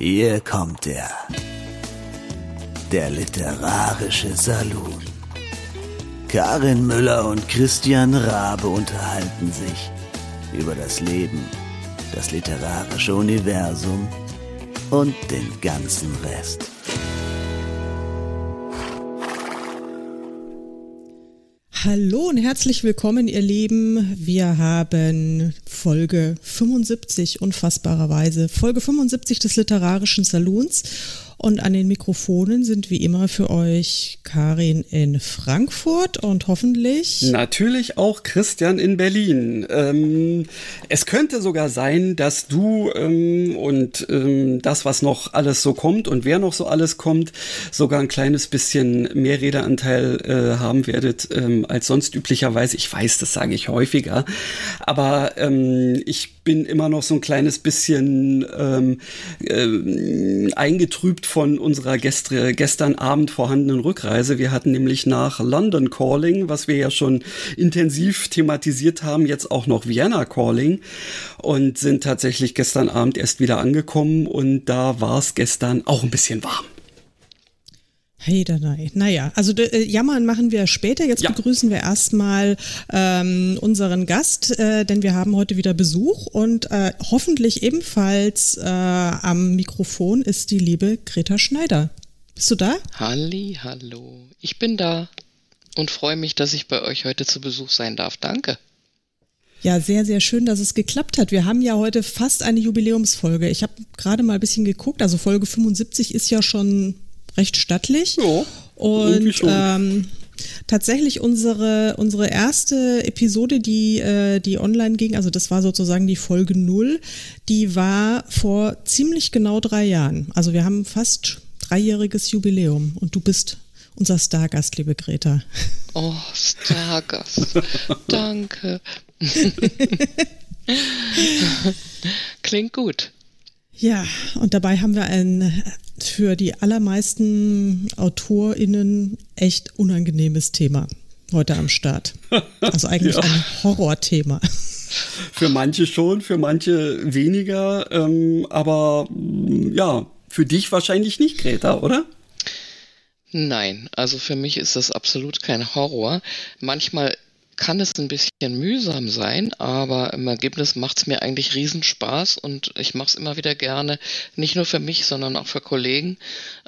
Hier kommt er. Der literarische Salon. Karin Müller und Christian Rabe unterhalten sich über das Leben, das literarische Universum und den ganzen Rest. Hallo und herzlich willkommen, ihr Lieben. Wir haben Folge 75, unfassbarerweise, Folge 75 des Literarischen Salons. Und an den Mikrofonen sind wie immer für euch Karin in Frankfurt und hoffentlich. Natürlich auch Christian in Berlin. Ähm, es könnte sogar sein, dass du ähm, und ähm, das, was noch alles so kommt und wer noch so alles kommt, sogar ein kleines bisschen mehr Redeanteil äh, haben werdet ähm, als sonst üblicherweise. Ich weiß, das sage ich häufiger. Aber ähm, ich bin immer noch so ein kleines bisschen ähm, äh, eingetrübt von unserer gestre, gestern Abend vorhandenen Rückreise. Wir hatten nämlich nach London Calling, was wir ja schon intensiv thematisiert haben, jetzt auch noch Vienna Calling und sind tatsächlich gestern Abend erst wieder angekommen und da war es gestern auch ein bisschen warm. Hey, da nein. Naja, also äh, jammern machen wir später. Jetzt ja. begrüßen wir erstmal ähm, unseren Gast, äh, denn wir haben heute wieder Besuch und äh, hoffentlich ebenfalls äh, am Mikrofon ist die liebe Greta Schneider. Bist du da? Halli, hallo. Ich bin da und freue mich, dass ich bei euch heute zu Besuch sein darf. Danke. Ja, sehr, sehr schön, dass es geklappt hat. Wir haben ja heute fast eine Jubiläumsfolge. Ich habe gerade mal ein bisschen geguckt. Also Folge 75 ist ja schon recht stattlich. Ja, und ähm, tatsächlich unsere, unsere erste Episode, die, äh, die online ging, also das war sozusagen die Folge null, die war vor ziemlich genau drei Jahren. Also wir haben fast dreijähriges Jubiläum und du bist unser Stargast, liebe Greta. Oh, Stargast. Danke. Klingt gut. Ja, und dabei haben wir ein für die allermeisten AutorInnen echt unangenehmes Thema heute am Start. Also eigentlich ja. ein Horrorthema. Für manche schon, für manche weniger, ähm, aber ja, für dich wahrscheinlich nicht, Greta, oder? Nein, also für mich ist das absolut kein Horror. Manchmal kann es ein bisschen mühsam sein, aber im Ergebnis macht es mir eigentlich Riesenspaß und ich mache es immer wieder gerne, nicht nur für mich, sondern auch für Kollegen.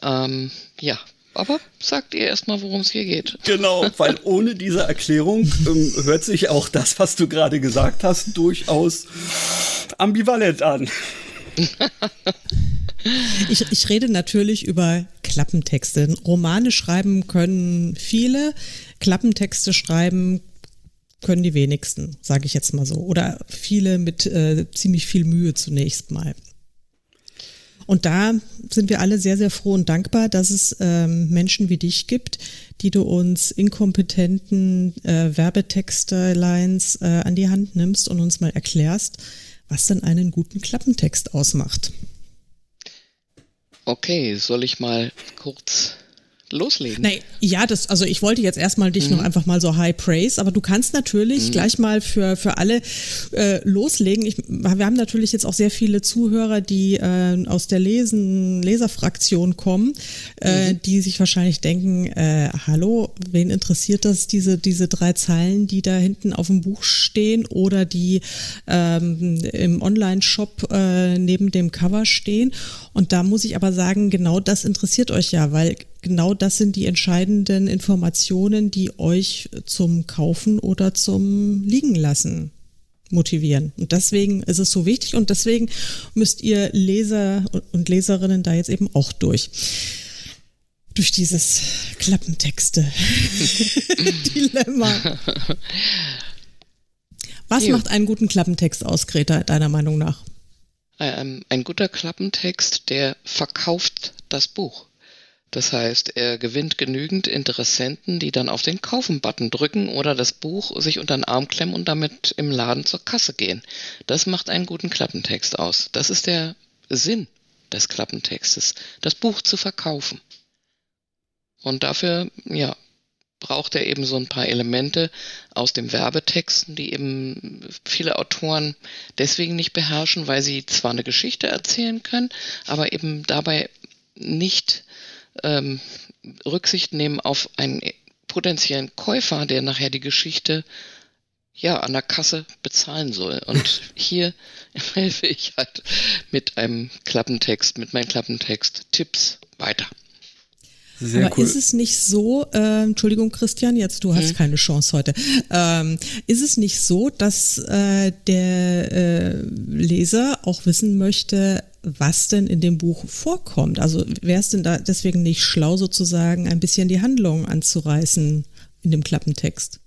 Ähm, ja, aber sagt ihr erstmal, worum es hier geht. Genau, weil ohne diese Erklärung ähm, hört sich auch das, was du gerade gesagt hast, durchaus ambivalent an. Ich, ich rede natürlich über Klappentexte. Romane schreiben können viele, Klappentexte schreiben können die wenigsten, sage ich jetzt mal so. Oder viele mit äh, ziemlich viel Mühe zunächst mal. Und da sind wir alle sehr, sehr froh und dankbar, dass es ähm, Menschen wie dich gibt, die du uns inkompetenten äh, Werbetextlines äh, an die Hand nimmst und uns mal erklärst, was denn einen guten Klappentext ausmacht. Okay, soll ich mal kurz loslegen. Nee, ja, das, also ich wollte jetzt erstmal dich mhm. noch einfach mal so high praise, aber du kannst natürlich mhm. gleich mal für, für alle äh, loslegen. Ich, wir haben natürlich jetzt auch sehr viele Zuhörer, die äh, aus der Lesen, Leserfraktion kommen, äh, mhm. die sich wahrscheinlich denken, äh, hallo, wen interessiert das, diese, diese drei Zeilen, die da hinten auf dem Buch stehen oder die ähm, im Online-Shop äh, neben dem Cover stehen. Und da muss ich aber sagen, genau das interessiert euch ja, weil genau das sind die entscheidenden Informationen, die euch zum Kaufen oder zum Liegen lassen motivieren. Und deswegen ist es so wichtig und deswegen müsst ihr Leser und Leserinnen da jetzt eben auch durch. Durch dieses Klappentexte-Dilemma. Was jo. macht einen guten Klappentext aus, Greta, deiner Meinung nach? Ähm, ein guter Klappentext, der verkauft das Buch. Das heißt, er gewinnt genügend Interessenten, die dann auf den Kaufen-Button drücken oder das Buch sich unter den Arm klemmen und damit im Laden zur Kasse gehen. Das macht einen guten Klappentext aus. Das ist der Sinn des Klappentextes, das Buch zu verkaufen. Und dafür, ja, braucht er eben so ein paar Elemente aus dem Werbetexten, die eben viele Autoren deswegen nicht beherrschen, weil sie zwar eine Geschichte erzählen können, aber eben dabei nicht ähm, Rücksicht nehmen auf einen potenziellen Käufer, der nachher die Geschichte ja an der Kasse bezahlen soll. Und hier helfe ich halt mit einem Klappentext, mit meinem Klappentext Tipps weiter. Sehr Aber cool. ist es nicht so, äh, Entschuldigung Christian, jetzt du hast hm. keine Chance heute, ähm, ist es nicht so, dass äh, der äh, Leser auch wissen möchte, was denn in dem Buch vorkommt? Also wäre es denn da deswegen nicht schlau sozusagen ein bisschen die Handlung anzureißen in dem Klappentext?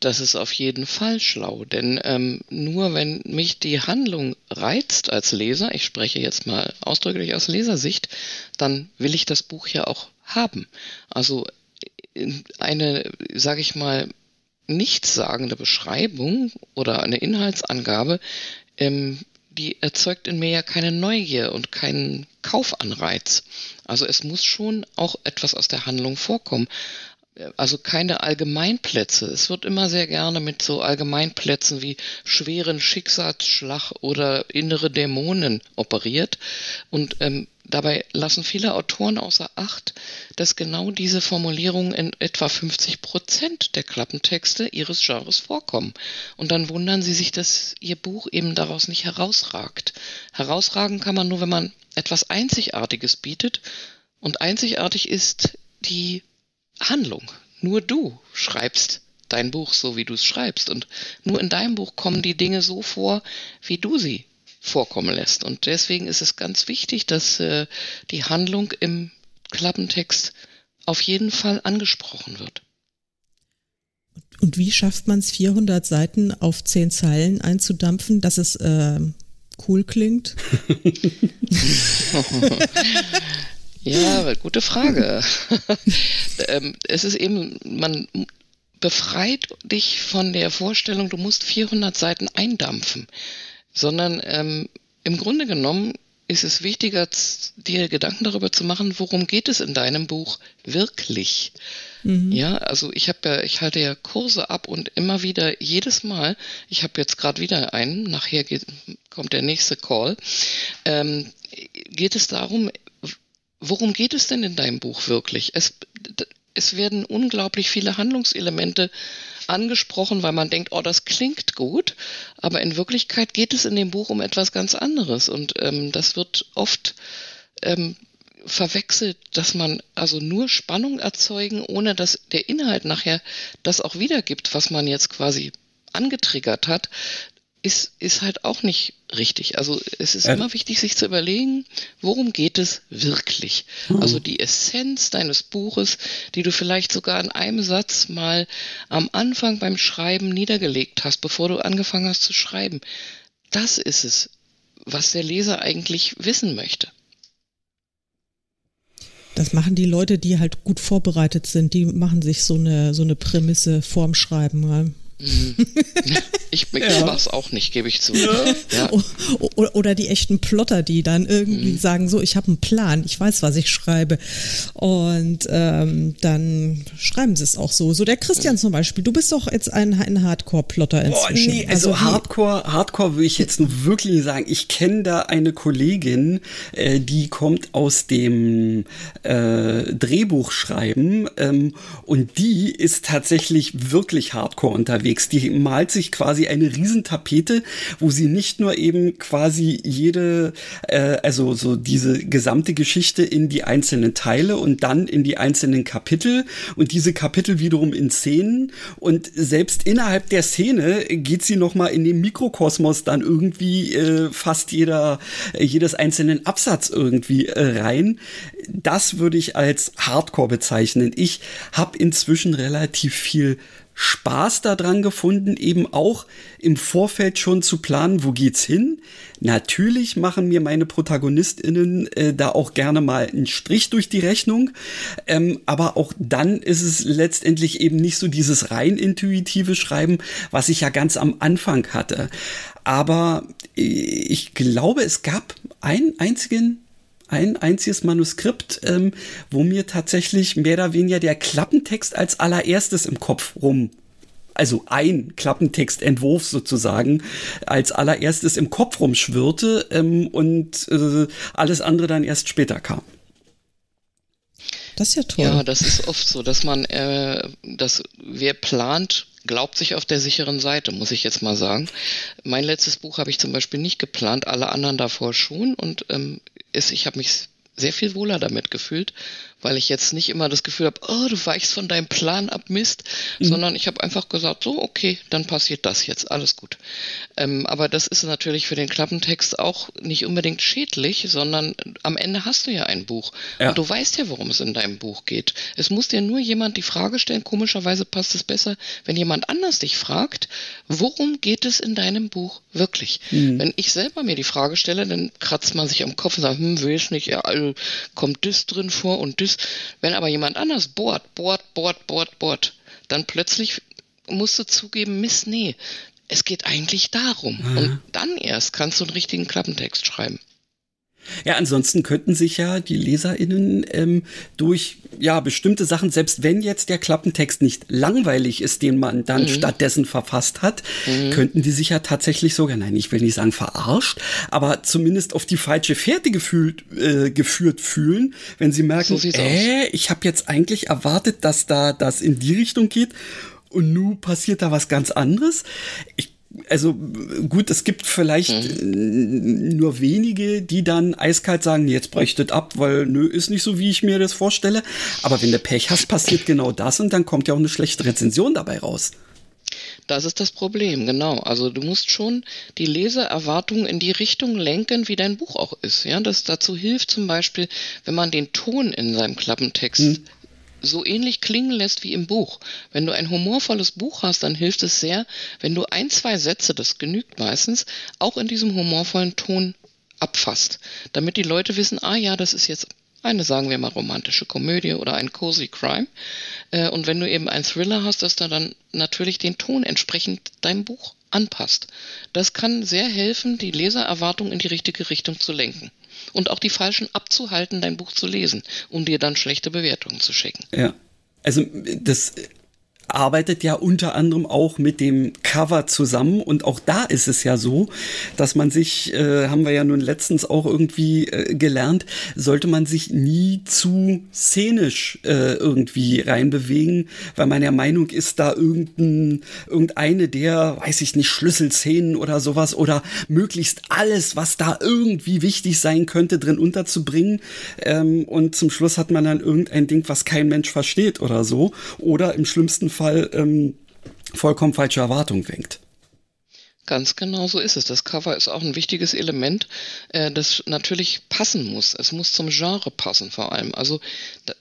Das ist auf jeden Fall schlau, denn ähm, nur wenn mich die Handlung reizt als Leser, ich spreche jetzt mal ausdrücklich aus Lesersicht, dann will ich das Buch ja auch haben. Also eine, sage ich mal, nichtssagende Beschreibung oder eine Inhaltsangabe, ähm, die erzeugt in mir ja keine Neugier und keinen Kaufanreiz. Also es muss schon auch etwas aus der Handlung vorkommen also keine Allgemeinplätze. Es wird immer sehr gerne mit so Allgemeinplätzen wie schweren Schicksalsschlag oder innere Dämonen operiert. Und ähm, dabei lassen viele Autoren außer Acht, dass genau diese Formulierungen in etwa 50 Prozent der Klappentexte ihres Genres vorkommen. Und dann wundern sie sich, dass ihr Buch eben daraus nicht herausragt. Herausragen kann man nur, wenn man etwas Einzigartiges bietet. Und einzigartig ist die Handlung. Nur du schreibst dein Buch so, wie du es schreibst. Und nur in deinem Buch kommen die Dinge so vor, wie du sie vorkommen lässt. Und deswegen ist es ganz wichtig, dass äh, die Handlung im Klappentext auf jeden Fall angesprochen wird. Und wie schafft man es, 400 Seiten auf 10 Zeilen einzudampfen, dass es äh, cool klingt? Ja, gute Frage. ähm, es ist eben, man befreit dich von der Vorstellung, du musst 400 Seiten eindampfen, sondern ähm, im Grunde genommen ist es wichtiger, dir Gedanken darüber zu machen, worum geht es in deinem Buch wirklich. Mhm. Ja, also ich habe ja, ich halte ja Kurse ab und immer wieder, jedes Mal, ich habe jetzt gerade wieder einen, nachher geht, kommt der nächste Call, ähm, geht es darum, worum geht es denn in deinem Buch wirklich? Es, es werden unglaublich viele Handlungselemente angesprochen, weil man denkt, oh, das klingt gut, aber in Wirklichkeit geht es in dem Buch um etwas ganz anderes und ähm, das wird oft ähm, verwechselt, dass man also nur Spannung erzeugen, ohne dass der Inhalt nachher das auch wiedergibt, was man jetzt quasi angetriggert hat ist, ist halt auch nicht richtig. Also es ist äh. immer wichtig, sich zu überlegen, worum geht es wirklich? Mhm. Also die Essenz deines Buches, die du vielleicht sogar in einem Satz mal am Anfang beim Schreiben niedergelegt hast, bevor du angefangen hast zu schreiben. Das ist es, was der Leser eigentlich wissen möchte. Das machen die Leute, die halt gut vorbereitet sind, die machen sich so eine, so eine Prämisse vorm Schreiben. Mhm. Ich, ich ja. mach's auch nicht, gebe ich zu. Ja. Ja. Oder die echten Plotter, die dann irgendwie mhm. sagen, so, ich habe einen Plan, ich weiß, was ich schreibe. Und ähm, dann schreiben sie es auch so. So der Christian mhm. zum Beispiel, du bist doch jetzt ein, ein Hardcore-Plotter inzwischen. Oh, nee, also, also Hardcore, Hardcore würde ich jetzt nur wirklich sagen. Ich kenne da eine Kollegin, äh, die kommt aus dem äh, Drehbuchschreiben ähm, und die ist tatsächlich wirklich Hardcore unterwegs. Die malt sich quasi eine Riesentapete, wo sie nicht nur eben quasi jede, äh, also so diese gesamte Geschichte in die einzelnen Teile und dann in die einzelnen Kapitel und diese Kapitel wiederum in Szenen und selbst innerhalb der Szene geht sie noch mal in den Mikrokosmos dann irgendwie äh, fast jeder äh, jedes einzelnen Absatz irgendwie äh, rein. Das würde ich als Hardcore bezeichnen. Ich habe inzwischen relativ viel Spaß daran gefunden, eben auch im Vorfeld schon zu planen, wo geht's hin. Natürlich machen mir meine ProtagonistInnen äh, da auch gerne mal einen Strich durch die Rechnung. Ähm, aber auch dann ist es letztendlich eben nicht so dieses rein intuitive Schreiben, was ich ja ganz am Anfang hatte. Aber äh, ich glaube, es gab einen einzigen ein einziges Manuskript, ähm, wo mir tatsächlich mehr oder weniger der Klappentext als allererstes im Kopf rum also ein Klappentextentwurf sozusagen als allererstes im Kopf rumschwirrte ähm, und äh, alles andere dann erst später kam. Das ist ja toll. Ja, das ist oft so, dass man, äh, dass wer plant, glaubt sich auf der sicheren Seite, muss ich jetzt mal sagen. Mein letztes Buch habe ich zum Beispiel nicht geplant, alle anderen davor schon und ähm, ist, ich habe mich sehr viel wohler damit gefühlt, weil ich jetzt nicht immer das Gefühl habe, oh, du weichst von deinem Plan ab, Mist, mhm. sondern ich habe einfach gesagt, so, okay, dann passiert das jetzt, alles gut. Ähm, aber das ist natürlich für den Klappentext auch nicht unbedingt schädlich, sondern am Ende hast du ja ein Buch ja. und du weißt ja, worum es in deinem Buch geht. Es muss dir nur jemand die Frage stellen, komischerweise passt es besser, wenn jemand anders dich fragt, worum geht es in deinem Buch wirklich? Mhm. Wenn ich selber mir die Frage stelle, dann kratzt man sich am Kopf und sagt, hm, weiß nicht, ja, also kommt das drin vor und das ist, wenn aber jemand anders bohrt, bohrt, bohrt, bohrt, bohrt, dann plötzlich musst du zugeben, Mist, nee, es geht eigentlich darum. Mhm. Und dann erst kannst du einen richtigen Klappentext schreiben. Ja, ansonsten könnten sich ja die LeserInnen ähm, durch ja bestimmte Sachen, selbst wenn jetzt der Klappentext nicht langweilig ist, den man dann mhm. stattdessen verfasst hat, mhm. könnten die sich ja tatsächlich sogar, nein, ich will nicht sagen verarscht, aber zumindest auf die falsche Fährte gefühlt, äh, geführt fühlen, wenn sie merken, so äh, ich habe jetzt eigentlich erwartet, dass da das in die Richtung geht und nun passiert da was ganz anderes. Ich also gut, es gibt vielleicht mhm. nur wenige, die dann eiskalt sagen, jetzt bräuchtet ab, weil nö, ist nicht so, wie ich mir das vorstelle. Aber wenn du Pech hast, passiert genau das und dann kommt ja auch eine schlechte Rezension dabei raus. Das ist das Problem, genau. Also du musst schon die Lesererwartungen in die Richtung lenken, wie dein Buch auch ist. Ja, das dazu hilft zum Beispiel, wenn man den Ton in seinem Klappentext mhm so ähnlich klingen lässt wie im Buch. Wenn du ein humorvolles Buch hast, dann hilft es sehr, wenn du ein, zwei Sätze, das genügt meistens, auch in diesem humorvollen Ton abfasst, damit die Leute wissen, ah ja, das ist jetzt eine, sagen wir mal, romantische Komödie oder ein cozy Crime. Äh, und wenn du eben ein Thriller hast, dass du dann natürlich den Ton entsprechend deinem Buch anpasst. Das kann sehr helfen, die Lesererwartung in die richtige Richtung zu lenken und auch die Falschen abzuhalten, dein Buch zu lesen, um dir dann schlechte Bewertungen zu schicken. Ja. Also das arbeitet ja unter anderem auch mit dem Cover zusammen. Und auch da ist es ja so, dass man sich, äh, haben wir ja nun letztens auch irgendwie äh, gelernt, sollte man sich nie zu szenisch äh, irgendwie reinbewegen, weil man der Meinung ist, da irgendein, irgendeine der, weiß ich nicht, Schlüsselszenen oder sowas oder möglichst alles, was da irgendwie wichtig sein könnte, drin unterzubringen. Ähm, und zum Schluss hat man dann irgendein Ding, was kein Mensch versteht oder so. Oder im schlimmsten Fall ähm, vollkommen falsche Erwartungen weckt. Ganz genau so ist es. Das Cover ist auch ein wichtiges Element, äh, das natürlich passen muss. Es muss zum Genre passen vor allem. Also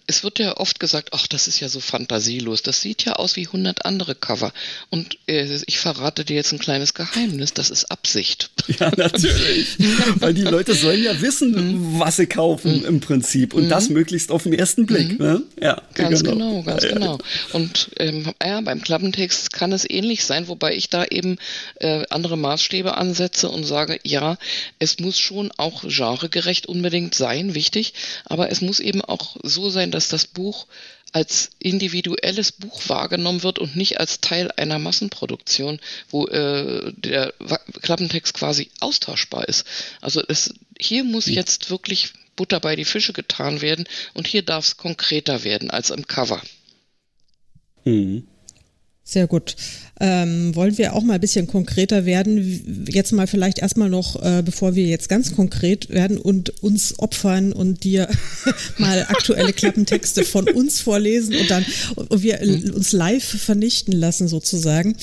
es wird ja oft gesagt, ach, das ist ja so fantasielos. Das sieht ja aus wie 100 andere Cover. Und äh, ich verrate dir jetzt ein kleines Geheimnis, das ist Absicht. Ja, natürlich. Weil die Leute sollen ja wissen, mhm. was sie kaufen mhm. im Prinzip. Und mhm. das möglichst auf den ersten Blick. Mhm. Ne? Ja, ganz genau, genau ganz ja, genau. Und ähm, ja, beim Klappentext kann es ähnlich sein, wobei ich da eben äh, andere Maßstäbe ansetze und sage, ja, es muss schon auch genregerecht unbedingt sein, wichtig, aber es muss eben auch so sein, dass das Buch als individuelles Buch wahrgenommen wird und nicht als Teil einer Massenproduktion, wo äh, der Klappentext quasi austauschbar ist. Also es, hier muss hm. jetzt wirklich Butter bei die Fische getan werden und hier darf es konkreter werden als im Cover. Mhm. Sehr gut. Ähm, wollen wir auch mal ein bisschen konkreter werden? Jetzt mal vielleicht erstmal noch, äh, bevor wir jetzt ganz konkret werden und uns opfern und dir mal aktuelle Klappentexte von uns vorlesen und dann und wir mhm. uns live vernichten lassen sozusagen.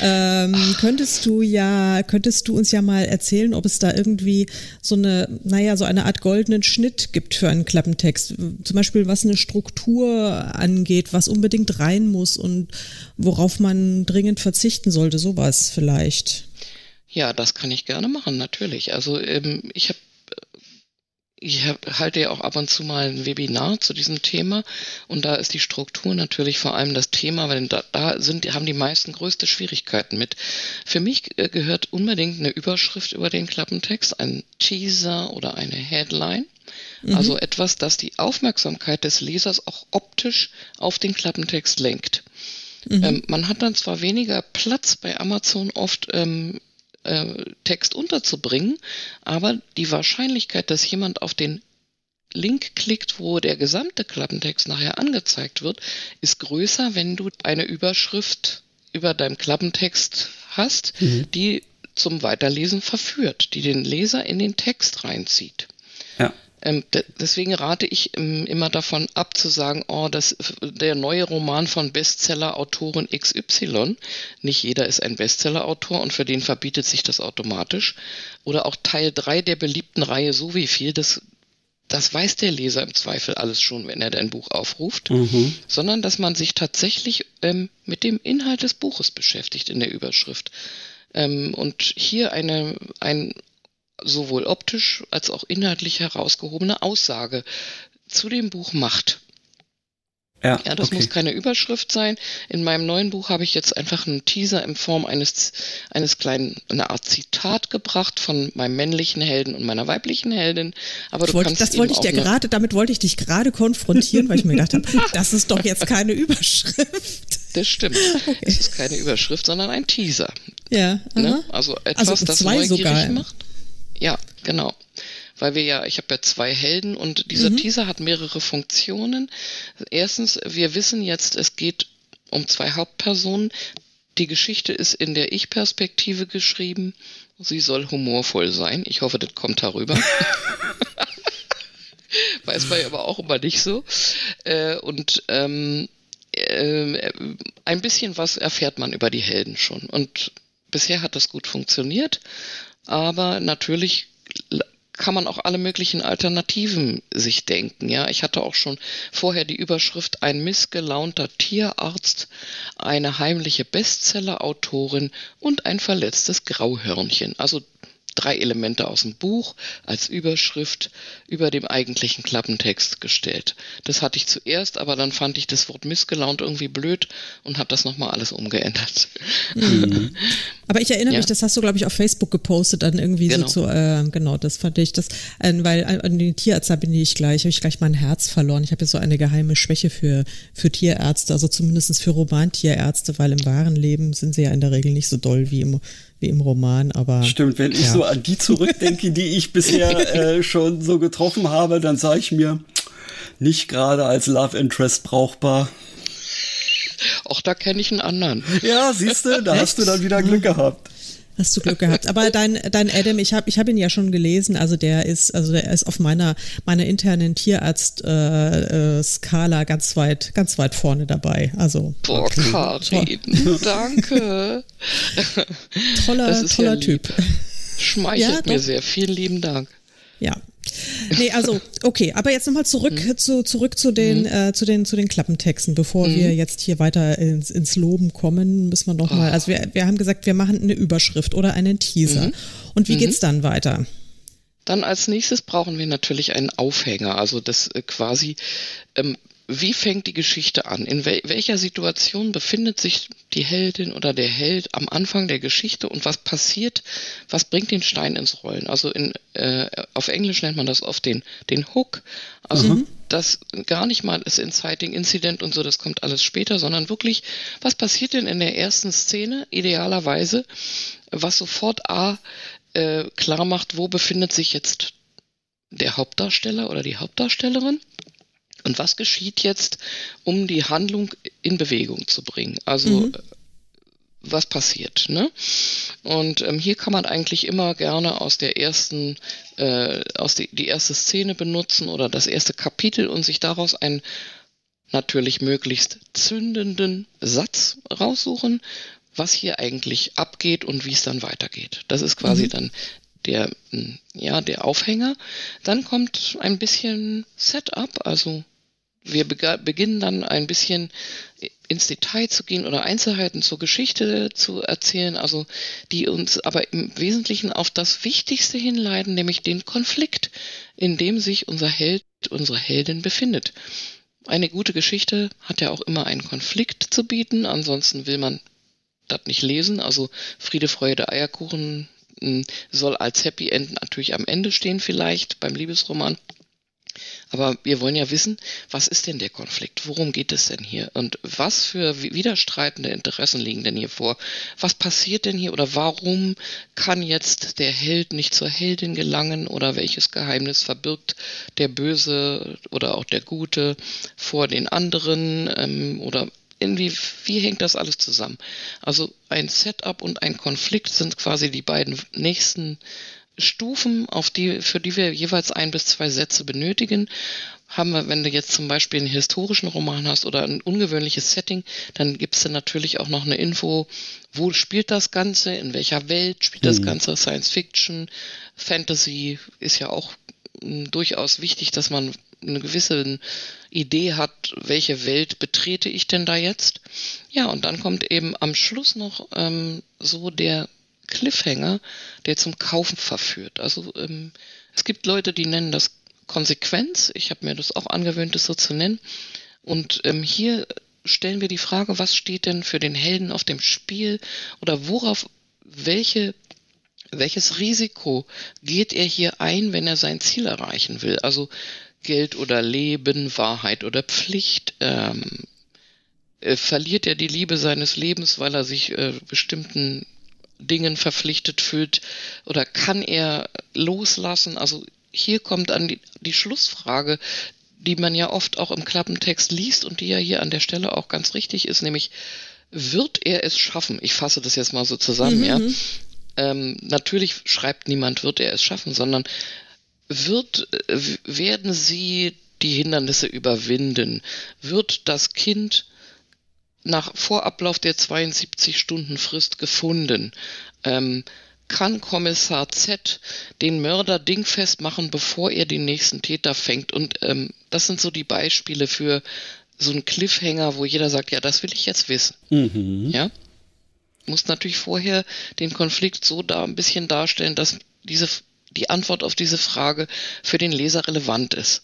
Ähm, könntest du ja, könntest du uns ja mal erzählen, ob es da irgendwie so eine, naja, so eine Art goldenen Schnitt gibt für einen Klappentext? Zum Beispiel, was eine Struktur angeht, was unbedingt rein muss und worauf man dringend verzichten sollte, sowas vielleicht. Ja, das kann ich gerne machen, natürlich. Also ähm, ich habe ich hab, halte ja auch ab und zu mal ein Webinar zu diesem Thema und da ist die Struktur natürlich vor allem das Thema, weil da, da sind, haben die meisten größte Schwierigkeiten mit. Für mich äh, gehört unbedingt eine Überschrift über den Klappentext, ein Teaser oder eine Headline. Mhm. Also etwas, das die Aufmerksamkeit des Lesers auch optisch auf den Klappentext lenkt. Mhm. Ähm, man hat dann zwar weniger Platz bei Amazon oft ähm, äh, Text unterzubringen, aber die Wahrscheinlichkeit, dass jemand auf den Link klickt, wo der gesamte Klappentext nachher angezeigt wird, ist größer, wenn du eine Überschrift über deinem Klappentext hast, mhm. die zum Weiterlesen verführt, die den Leser in den Text reinzieht. Ja. Ähm, deswegen rate ich ähm, immer davon ab zu sagen, oh, das, der neue Roman von Bestseller-Autorin XY, nicht jeder ist ein Bestseller-Autor und für den verbietet sich das automatisch. Oder auch Teil 3 der beliebten Reihe so wie viel, das, das weiß der Leser im Zweifel alles schon, wenn er dein Buch aufruft, mhm. sondern dass man sich tatsächlich ähm, mit dem Inhalt des Buches beschäftigt in der Überschrift. Ähm, und hier eine, ein sowohl optisch als auch inhaltlich herausgehobene Aussage zu dem Buch macht. Ja, ja das okay. muss keine Überschrift sein. In meinem neuen Buch habe ich jetzt einfach einen Teaser in Form eines, eines kleinen, eine Art Zitat gebracht von meinem männlichen Helden und meiner weiblichen Heldin. Aber du wollte, kannst das wollte ich dir gerade, damit wollte ich dich gerade konfrontieren, weil ich mir gedacht habe, das ist doch jetzt keine Überschrift. Das stimmt. Okay. Es ist keine Überschrift, sondern ein Teaser. Ja. Ne? Also etwas, also das neugierig sogar. macht. Ja, genau. Weil wir ja, ich habe ja zwei Helden und dieser mhm. Teaser hat mehrere Funktionen. Erstens, wir wissen jetzt, es geht um zwei Hauptpersonen. Die Geschichte ist in der Ich-Perspektive geschrieben. Sie soll humorvoll sein. Ich hoffe, das kommt darüber. Weiß man aber auch immer nicht so. Äh, und ähm, äh, ein bisschen was erfährt man über die Helden schon. Und bisher hat das gut funktioniert. Aber natürlich kann man auch alle möglichen Alternativen sich denken. Ja, ich hatte auch schon vorher die Überschrift ein missgelaunter Tierarzt, eine heimliche Bestsellerautorin und ein verletztes Grauhörnchen. Also drei Elemente aus dem Buch als Überschrift über dem eigentlichen Klappentext gestellt. Das hatte ich zuerst, aber dann fand ich das Wort missgelaunt irgendwie blöd und habe das nochmal alles umgeändert. Mhm. Aber ich erinnere ja. mich, das hast du, glaube ich, auf Facebook gepostet, dann irgendwie genau. so zu, äh, genau, das fand ich, das, äh, weil an den Tierarzt bin ich gleich, habe ich gleich mein Herz verloren. Ich habe ja so eine geheime Schwäche für, für Tierärzte, also zumindest für Romantierärzte, weil im wahren Leben sind sie ja in der Regel nicht so doll wie im, wie im Roman, aber. Stimmt, wenn ich so an die zurückdenke, die ich bisher äh, schon so getroffen habe, dann sage ich mir, nicht gerade als Love Interest brauchbar. Auch da kenne ich einen anderen. Ja, siehst du, da hast du dann wieder Glück gehabt. Hast du Glück gehabt. Aber dein, dein Adam, ich habe ich hab ihn ja schon gelesen, also der ist, also der ist auf meiner, meiner internen Tierarzt-Skala äh, ganz weit, ganz weit vorne dabei. Also. Boah, Karin, danke. toller, toller ja Typ. Schmeichelt ja, mir sehr. Vielen lieben Dank. Ja, Nee, also, okay, aber jetzt nochmal zurück, mhm. zu, zurück zu den, mhm. äh, zu den, zu den Klappentexten. Bevor mhm. wir jetzt hier weiter ins, ins Loben kommen, müssen wir nochmal, oh. also wir, wir haben gesagt, wir machen eine Überschrift oder einen Teaser. Mhm. Und wie geht's mhm. dann weiter? Dann als nächstes brauchen wir natürlich einen Aufhänger, also das äh, quasi ähm, wie fängt die Geschichte an? In wel welcher Situation befindet sich die Heldin oder der Held am Anfang der Geschichte und was passiert? Was bringt den Stein ins Rollen? Also in, äh, auf Englisch nennt man das oft den, den Hook. Also mhm. das gar nicht mal das Inciting Incident und so, das kommt alles später, sondern wirklich, was passiert denn in der ersten Szene idealerweise, was sofort A äh, klar macht, wo befindet sich jetzt der Hauptdarsteller oder die Hauptdarstellerin? Und was geschieht jetzt, um die Handlung in Bewegung zu bringen? Also mhm. was passiert? Ne? Und ähm, hier kann man eigentlich immer gerne aus der ersten, äh, aus die, die erste Szene benutzen oder das erste Kapitel und sich daraus einen natürlich möglichst zündenden Satz raussuchen, was hier eigentlich abgeht und wie es dann weitergeht. Das ist quasi mhm. dann der, ja, der Aufhänger. Dann kommt ein bisschen Setup, also wir beginnen dann ein bisschen ins Detail zu gehen oder Einzelheiten zur Geschichte zu erzählen, also die uns aber im Wesentlichen auf das Wichtigste hinleiten, nämlich den Konflikt, in dem sich unser Held, unsere Heldin befindet. Eine gute Geschichte hat ja auch immer einen Konflikt zu bieten, ansonsten will man das nicht lesen. Also Friede, Freude, Eierkuchen hm, soll als Happy End natürlich am Ende stehen vielleicht beim Liebesroman. Aber wir wollen ja wissen, was ist denn der Konflikt? Worum geht es denn hier? Und was für widerstreitende Interessen liegen denn hier vor? Was passiert denn hier oder warum kann jetzt der Held nicht zur Heldin gelangen oder welches Geheimnis verbirgt der Böse oder auch der Gute vor den anderen ähm, oder irgendwie, wie hängt das alles zusammen? Also ein Setup und ein Konflikt sind quasi die beiden nächsten Stufen, auf die, für die wir jeweils ein bis zwei Sätze benötigen, haben wir, wenn du jetzt zum Beispiel einen historischen Roman hast oder ein ungewöhnliches Setting, dann gibt es dann natürlich auch noch eine Info, wo spielt das Ganze, in welcher Welt spielt das hm. Ganze, Science Fiction, Fantasy ist ja auch m, hm, durchaus wichtig, dass man eine gewisse Idee hat, welche Welt betrete ich denn da jetzt. Ja, und dann kommt eben am Schluss noch ähm, so der Cliffhanger, der zum Kaufen verführt. Also ähm, es gibt Leute, die nennen das Konsequenz. Ich habe mir das auch angewöhnt, das so zu nennen. Und ähm, hier stellen wir die Frage, was steht denn für den Helden auf dem Spiel oder worauf, welche, welches Risiko geht er hier ein, wenn er sein Ziel erreichen will? Also Geld oder Leben, Wahrheit oder Pflicht, ähm, äh, verliert er die Liebe seines Lebens, weil er sich äh, bestimmten Dingen verpflichtet fühlt oder kann er loslassen? Also hier kommt an die, die Schlussfrage, die man ja oft auch im Klappentext liest und die ja hier an der Stelle auch ganz richtig ist, nämlich wird er es schaffen? Ich fasse das jetzt mal so zusammen, mhm. ja. Mhm. Ähm, natürlich schreibt niemand, wird er es schaffen, sondern wird, äh, werden sie die Hindernisse überwinden? Wird das Kind nach Vorablauf der 72 Stunden Frist gefunden. Ähm, kann Kommissar Z den Mörder dingfest machen, bevor er den nächsten Täter fängt? Und ähm, das sind so die Beispiele für so einen Cliffhanger, wo jeder sagt, ja, das will ich jetzt wissen. Mhm. Ja, muss natürlich vorher den Konflikt so da ein bisschen darstellen, dass diese die Antwort auf diese Frage für den Leser relevant ist.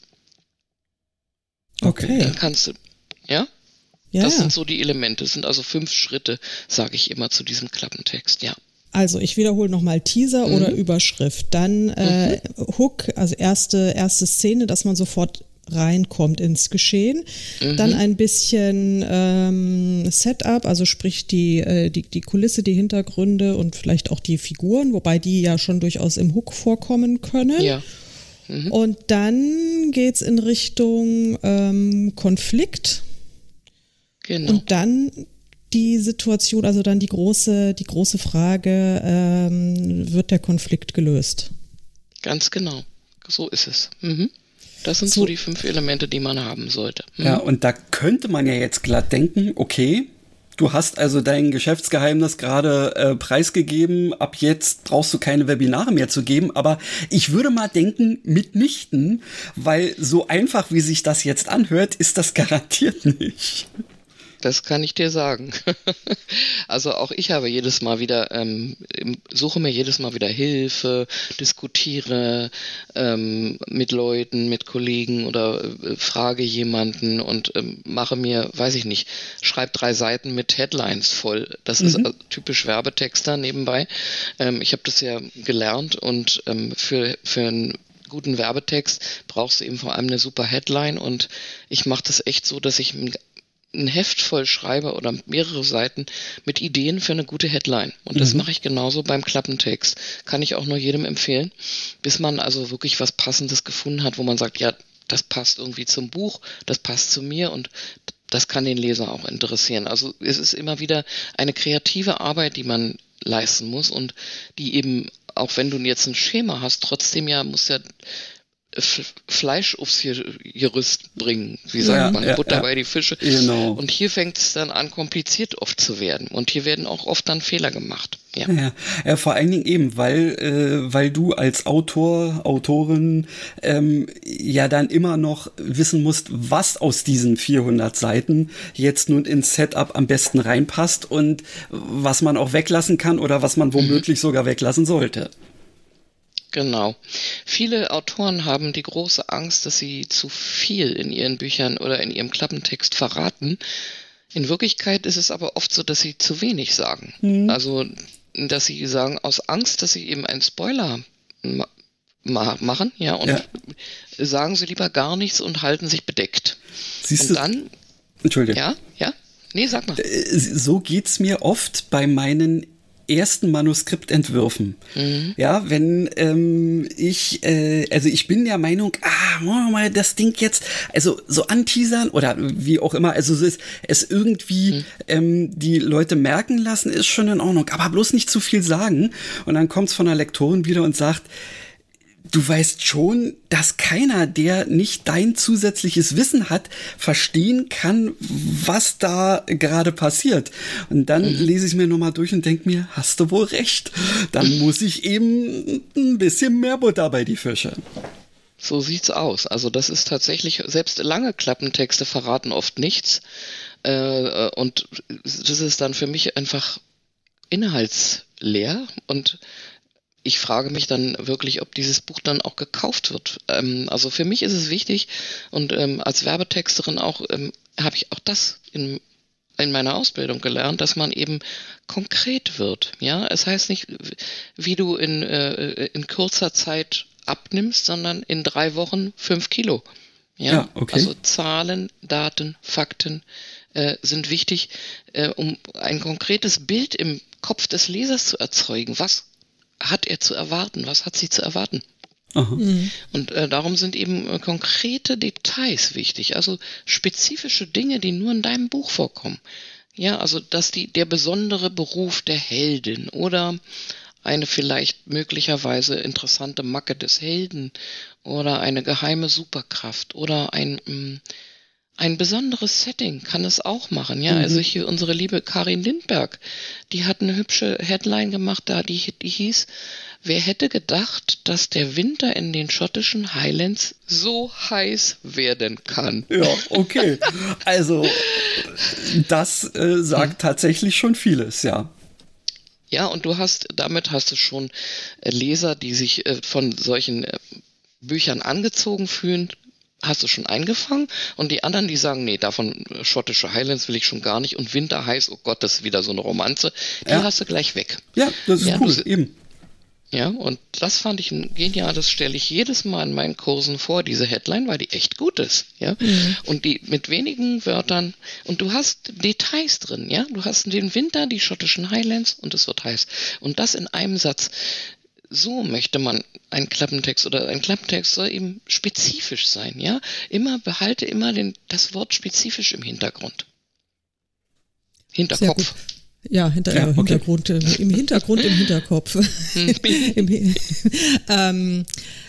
Okay. Dann kannst du, ja? Ja, das ja. sind so die Elemente. Das sind also fünf Schritte, sage ich immer zu diesem Klappentext, ja. Also ich wiederhole nochmal Teaser mhm. oder Überschrift. Dann äh, mhm. Hook, also erste, erste Szene, dass man sofort reinkommt ins Geschehen. Mhm. Dann ein bisschen ähm, Setup, also sprich die, äh, die, die Kulisse, die Hintergründe und vielleicht auch die Figuren, wobei die ja schon durchaus im Hook vorkommen können. Ja. Mhm. Und dann geht's in Richtung ähm, Konflikt Genau. Und dann die Situation, also dann die große, die große Frage, ähm, wird der Konflikt gelöst? Ganz genau. So ist es. Mhm. Das sind so, so, die fünf Elemente, die man haben sollte. Mhm. Ja, und da könnte man ja jetzt glatt denken, okay, Du hast also dein Geschäftsgeheimnis gerade äh, preisgegeben. Ab jetzt brauchst du keine Webinare mehr zu geben. Aber ich würde mal denken, mitnichten, weil so einfach, wie sich das jetzt anhört, ist das garantiert nicht. Das kann ich dir sagen. also auch ich habe jedes Mal wieder, ähm, suche mir jedes Mal wieder Hilfe, diskutiere ähm, mit Leuten, mit Kollegen oder äh, frage jemanden und ähm, mache mir, weiß ich nicht, schreibe drei Seiten mit Headlines voll. Das mhm. ist äh, typisch Werbetexter nebenbei. Ähm, ich habe das ja gelernt und ähm, für, für ein guten Werbetext brauchst du eben vor allem eine super Headline und ich mache das echt so, dass ich ein Heft voll schreibe oder mehrere Seiten mit Ideen für eine gute Headline. Und das mhm. mache ich genauso beim Klappentext. Kann ich auch nur jedem empfehlen, bis man also wirklich was Passendes gefunden hat, wo man sagt, ja, das passt irgendwie zum Buch, das passt zu mir und das kann den Leser auch interessieren. Also es ist immer wieder eine kreative Arbeit, die man leisten muss und die eben, auch wenn du jetzt ein Schema hast, trotzdem ja, muss ja Fleisch aufs Gerüst bringen, wie sagt ja, man, ja, Butter ja. bei die Fische. Genau. Und hier fängt es dann an, kompliziert oft zu werden. Und hier werden auch oft dann Fehler gemacht. Ja, ja, ja vor allen Dingen eben, weil, äh, weil du als Autor, Autorin ähm, ja dann immer noch wissen musst, was aus diesen 400 Seiten jetzt nun ins Setup am besten reinpasst und was man auch weglassen kann oder was man womöglich mhm. sogar weglassen sollte. Genau. Viele Autoren haben die große Angst, dass sie zu viel in ihren Büchern oder in ihrem Klappentext verraten. In Wirklichkeit ist es aber oft so, dass sie zu wenig sagen. Mhm. Also, dass sie sagen, aus Angst, dass sie eben einen Spoiler ma machen, ja, und Ja. sagen sie lieber gar nichts und halten sich bedeckt. Siehst und du, dann, Entschuldige. ja, ja, nee, sag mal. Äh, So geht's mir oft bei meinen ersten Manuskriptentwürfen. Ja, wenn ähm, ich, äh, also ich bin der Meinung, ah, wollen wir mal das Ding jetzt, also so anteasern oder wie auch immer, also es, ist- es irgendwie ähm, die Leute merken lassen, ist schon in Ordnung, aber bloß nicht zu viel sagen. Und dann kommt's von der Lektorin wieder und sagt, du weißt schon, dass keiner, der nicht dein zusätzliches Wissen hat, verstehen kann, was da gerade passiert. Und dann lese ich mir nochmal durch und denke mir, hast du wohl recht. Dann muss ich eben ein bisschen mehr Butter bei die Fische. So sieht's aus. Also das ist tatsächlich, selbst lange Klappentexte verraten oft nichts. Äh, und das ist dann für mich einfach inhaltsleer und ich frage mich dann wirklich, ob dieses Buch dann auch gekauft wird. Ähm, also für mich ist es wichtig und ähm, als Werbetexterin auch ähm, habe ich auch das in, in meiner Ausbildung gelernt, dass man eben konkret wird. Ja, es heißt nicht, wie du in, äh, in kurzer Zeit abnimmst, sondern in drei Wochen fünf Kilo. Ja, Ja, okay. also Zahlen, Daten, Fakten äh, sind wichtig, äh, um ein konkretes Bild im Kopf des Lesers zu erzeugen. Was hat er zu erwarten? Was hat sie zu erwarten? Aha. Und äh, darum sind eben äh, konkrete Details wichtig, also spezifische Dinge, die nur in deinem Buch vorkommen. Ja, also dass die der besondere Beruf der Heldin oder eine vielleicht möglicherweise interessante Macke des Helden oder eine geheime Superkraft oder ein mm, ein besonderes Setting kann es auch machen, ja. Also hier unsere liebe Karin Lindberg, die hat eine hübsche Headline gemacht, da die, die hieß, wer hätte gedacht, dass der Winter in den schottischen Highlands so heiß werden kann? Ja, okay. Also, das äh, sagt tatsächlich schon vieles, ja. Ja, und du hast, damit hast du schon äh, Leser, die sich äh, von solchen äh, Büchern angezogen fühlen, hast du schon eingefangen. Und die anderen, die sagen, nee, davon äh, schottische Highlands will ich schon gar nicht. Und Winter heiß, oh Gott, das ist wieder so eine Romanze. Die Ja. hast du gleich weg. Ja, das ist Ja, cool, das- eben. Ja, und das fand ich ein genial, das stelle ich jedes Mal in meinen Kursen vor, diese Headline, weil die echt gut ist, ja. Und die mit wenigen Wörtern, und du hast Details drin, ja. Du hast den Winter, die schottischen Highlands und es wird heiß. Und das in einem Satz. So möchte man einen Klappentext oder ein Klappentext soll eben spezifisch sein, ja. Immer behalte immer den, das Wort spezifisch im Hintergrund. Hinterkopf. Ja, hinter, Ja, äh, okay. Hintergrund, äh, im Hintergrund, im Hinterkopf. Im, ähm,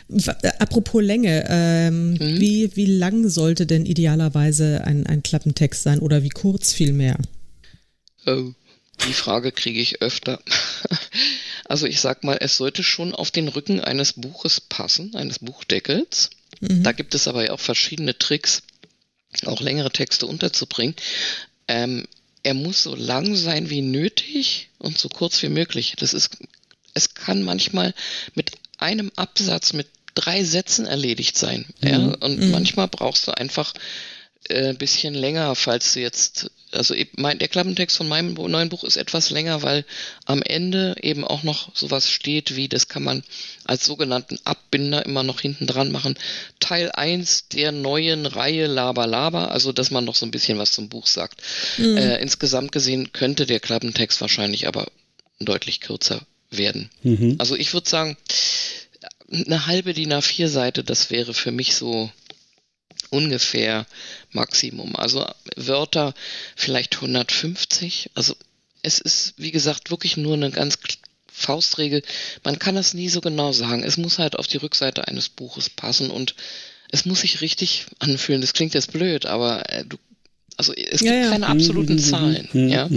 äh, apropos Länge, ähm, wie, wie lang sollte denn idealerweise ein, ein Klappentext sein oder wie kurz vielmehr? Oh, die Frage kriege ich öfter. Also ich sag mal, es sollte schon auf den Rücken eines Buches passen, eines Buchdeckels. Da gibt es aber ja auch verschiedene Tricks, auch längere Texte unterzubringen. Ähm, er muss so lang sein wie nötig und so kurz wie möglich. Das ist, es kann manchmal mit einem Absatz, mit drei Sätzen erledigt sein. Ja? Und manchmal brauchst du einfach äh, ein bisschen länger, falls du jetzt, also eben mein, der Klappentext von meinem neuen Buch ist etwas länger, weil am Ende eben auch noch sowas steht wie, das kann man als sogenannten Abbinder immer noch hinten dran machen. Teil 1 der neuen Reihe Laber Laber, also dass man noch so ein bisschen was zum Buch sagt. Äh, insgesamt gesehen könnte der Klappentext wahrscheinlich aber deutlich kürzer werden. Also ich würde sagen, eine halbe DIN A4 Seite, das wäre für mich so ungefähr Maximum. Also Wörter vielleicht 150. Also es ist, wie gesagt, wirklich nur eine ganz Faustregel. Man kann das nie so genau sagen. Es muss halt auf die Rückseite eines Buches passen und es muss sich richtig anfühlen. Das klingt jetzt blöd, aber äh, du, also es gibt Ja, ja. keine absoluten Zahlen. Ja.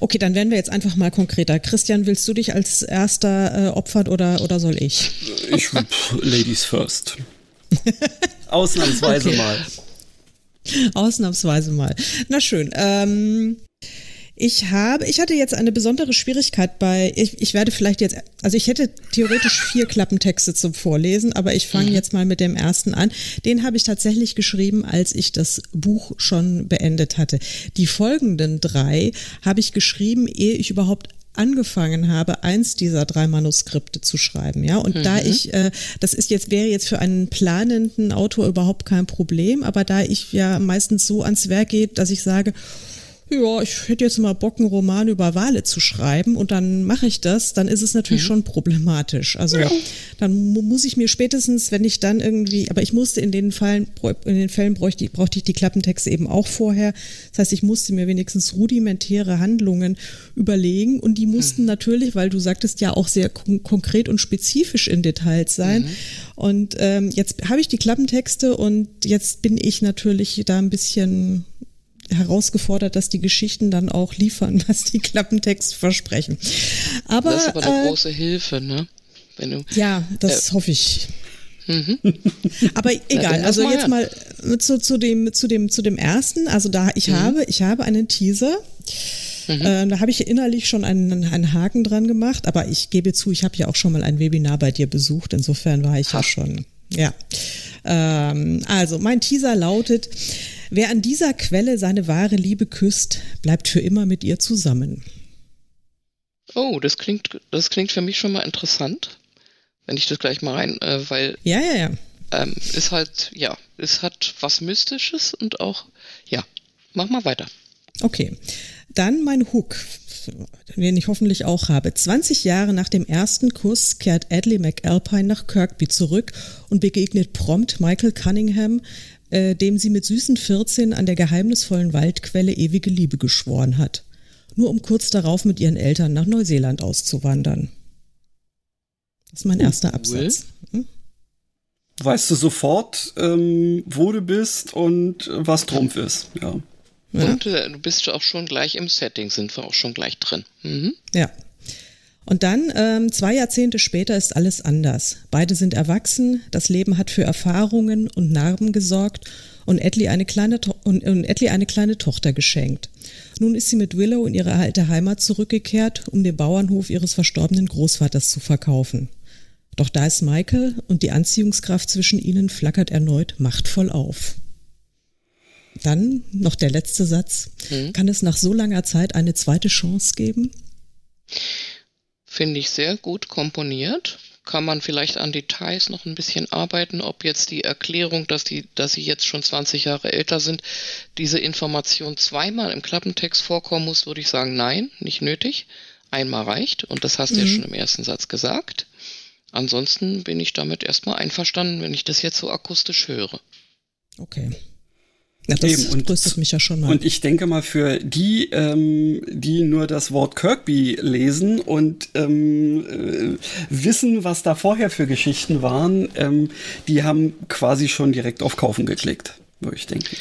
Okay, dann werden wir jetzt einfach mal konkreter. Christian, willst du dich als erster äh, opfern oder, oder soll ich? Ich, pff, Ladies first. Ausnahmsweise Okay. mal. Ausnahmsweise mal. Na schön. Ähm, ich habe, ich hatte jetzt eine besondere Schwierigkeit bei, ich, ich werde vielleicht jetzt, also ich hätte theoretisch vier Klappentexte zum Vorlesen, aber ich fange jetzt mal mit dem ersten an. Den habe ich tatsächlich geschrieben, als ich das Buch schon beendet hatte. Die folgenden drei habe ich geschrieben, ehe ich überhaupt angefangen habe, eins dieser drei Manuskripte zu schreiben, ja. Und mhm. da ich, äh, das ist jetzt, wäre jetzt für einen planenden Autor überhaupt kein Problem, aber da ich ja meistens so ans Werk geht, dass ich sage, ja, ich hätte jetzt mal Bock, einen Roman über Wale zu schreiben und dann mache ich das, dann ist es natürlich mhm. schon problematisch. Also ja. dann muss ich mir spätestens, wenn ich dann irgendwie, aber ich musste in den Fällen, in den Fällen bräuchte, brauchte ich die Klappentexte eben auch vorher. Das heißt, ich musste mir wenigstens rudimentäre Handlungen überlegen und die mussten mhm. natürlich, weil du sagtest ja auch sehr kon konkret und spezifisch in Details sein. Mhm. Und ähm, jetzt habe ich die Klappentexte und jetzt bin ich natürlich da ein bisschen herausgefordert, dass die Geschichten dann auch liefern, was die Klappentext versprechen. Aber, das ist aber eine äh, große Hilfe, ne? Wenn du, ja, das äh, hoffe ich. Mhm. Aber egal, also jetzt mal zu, zu, dem, zu, dem, zu dem ersten. Also da, ich mhm. habe, ich habe einen Teaser. Mhm. Äh, da habe ich innerlich schon einen, einen Haken dran gemacht, aber ich gebe zu, ich habe ja auch schon mal ein Webinar bei dir besucht. Insofern war ich ha. ja schon, ja. Ähm, also mein Teaser lautet, Wer an dieser Quelle seine wahre Liebe küsst, bleibt für immer mit ihr zusammen. Oh, das klingt, das klingt für mich schon mal interessant, wenn ich das gleich mal rein, äh, weil. Ja, ja, ja. Ähm, ist halt, ja, es hat was Mystisches und auch, ja, mach mal weiter. Okay. Dann mein Hook, den ich hoffentlich auch habe. 20 Jahre nach dem ersten Kuss kehrt Adley McAlpine nach Kirkby zurück und begegnet prompt Michael Cunningham, äh, dem sie mit süßen 14 an der geheimnisvollen Waldquelle ewige Liebe geschworen hat, nur um kurz darauf mit ihren Eltern nach Neuseeland auszuwandern. Das ist mein oh, erster Absatz. Hm? Weißt du sofort, ähm, wo du bist und was Trumpf ist, ja. ja. Und äh, du bist auch schon gleich im Setting, sind wir auch schon gleich drin. Mhm. Ja. Und dann, ähm, zwei Jahrzehnte später, ist alles anders. Beide sind erwachsen, das Leben hat für Erfahrungen und Narben gesorgt und Edley eine kleine, und, und Edley eine kleine Tochter geschenkt. Nun ist sie mit Willow in ihre alte Heimat zurückgekehrt, um den Bauernhof ihres verstorbenen Großvaters zu verkaufen. Doch da ist Michael und die Anziehungskraft zwischen ihnen flackert erneut machtvoll auf. Dann noch der letzte Satz. Mhm. Kann es nach so langer Zeit eine zweite Chance geben? Finde ich sehr gut komponiert. Kann man vielleicht an Details noch ein bisschen arbeiten, ob jetzt die Erklärung, dass, die, dass sie jetzt schon 20 Jahre älter sind, diese Information zweimal im Klappentext vorkommen muss, würde ich sagen, nein, nicht nötig. Einmal reicht und das hast du mhm. ja schon im ersten Satz gesagt. Ansonsten bin ich damit erstmal einverstanden, wenn ich das jetzt so akustisch höre. Okay. Ja, das Eben. Und, tröstet mich ja schon mal. Und ich denke mal, für die, ähm, die nur das Wort Kirkby lesen und ähm, äh, wissen, was da vorher für Geschichten waren, ähm, die haben quasi schon direkt auf Kaufen geklickt, würde ich denken.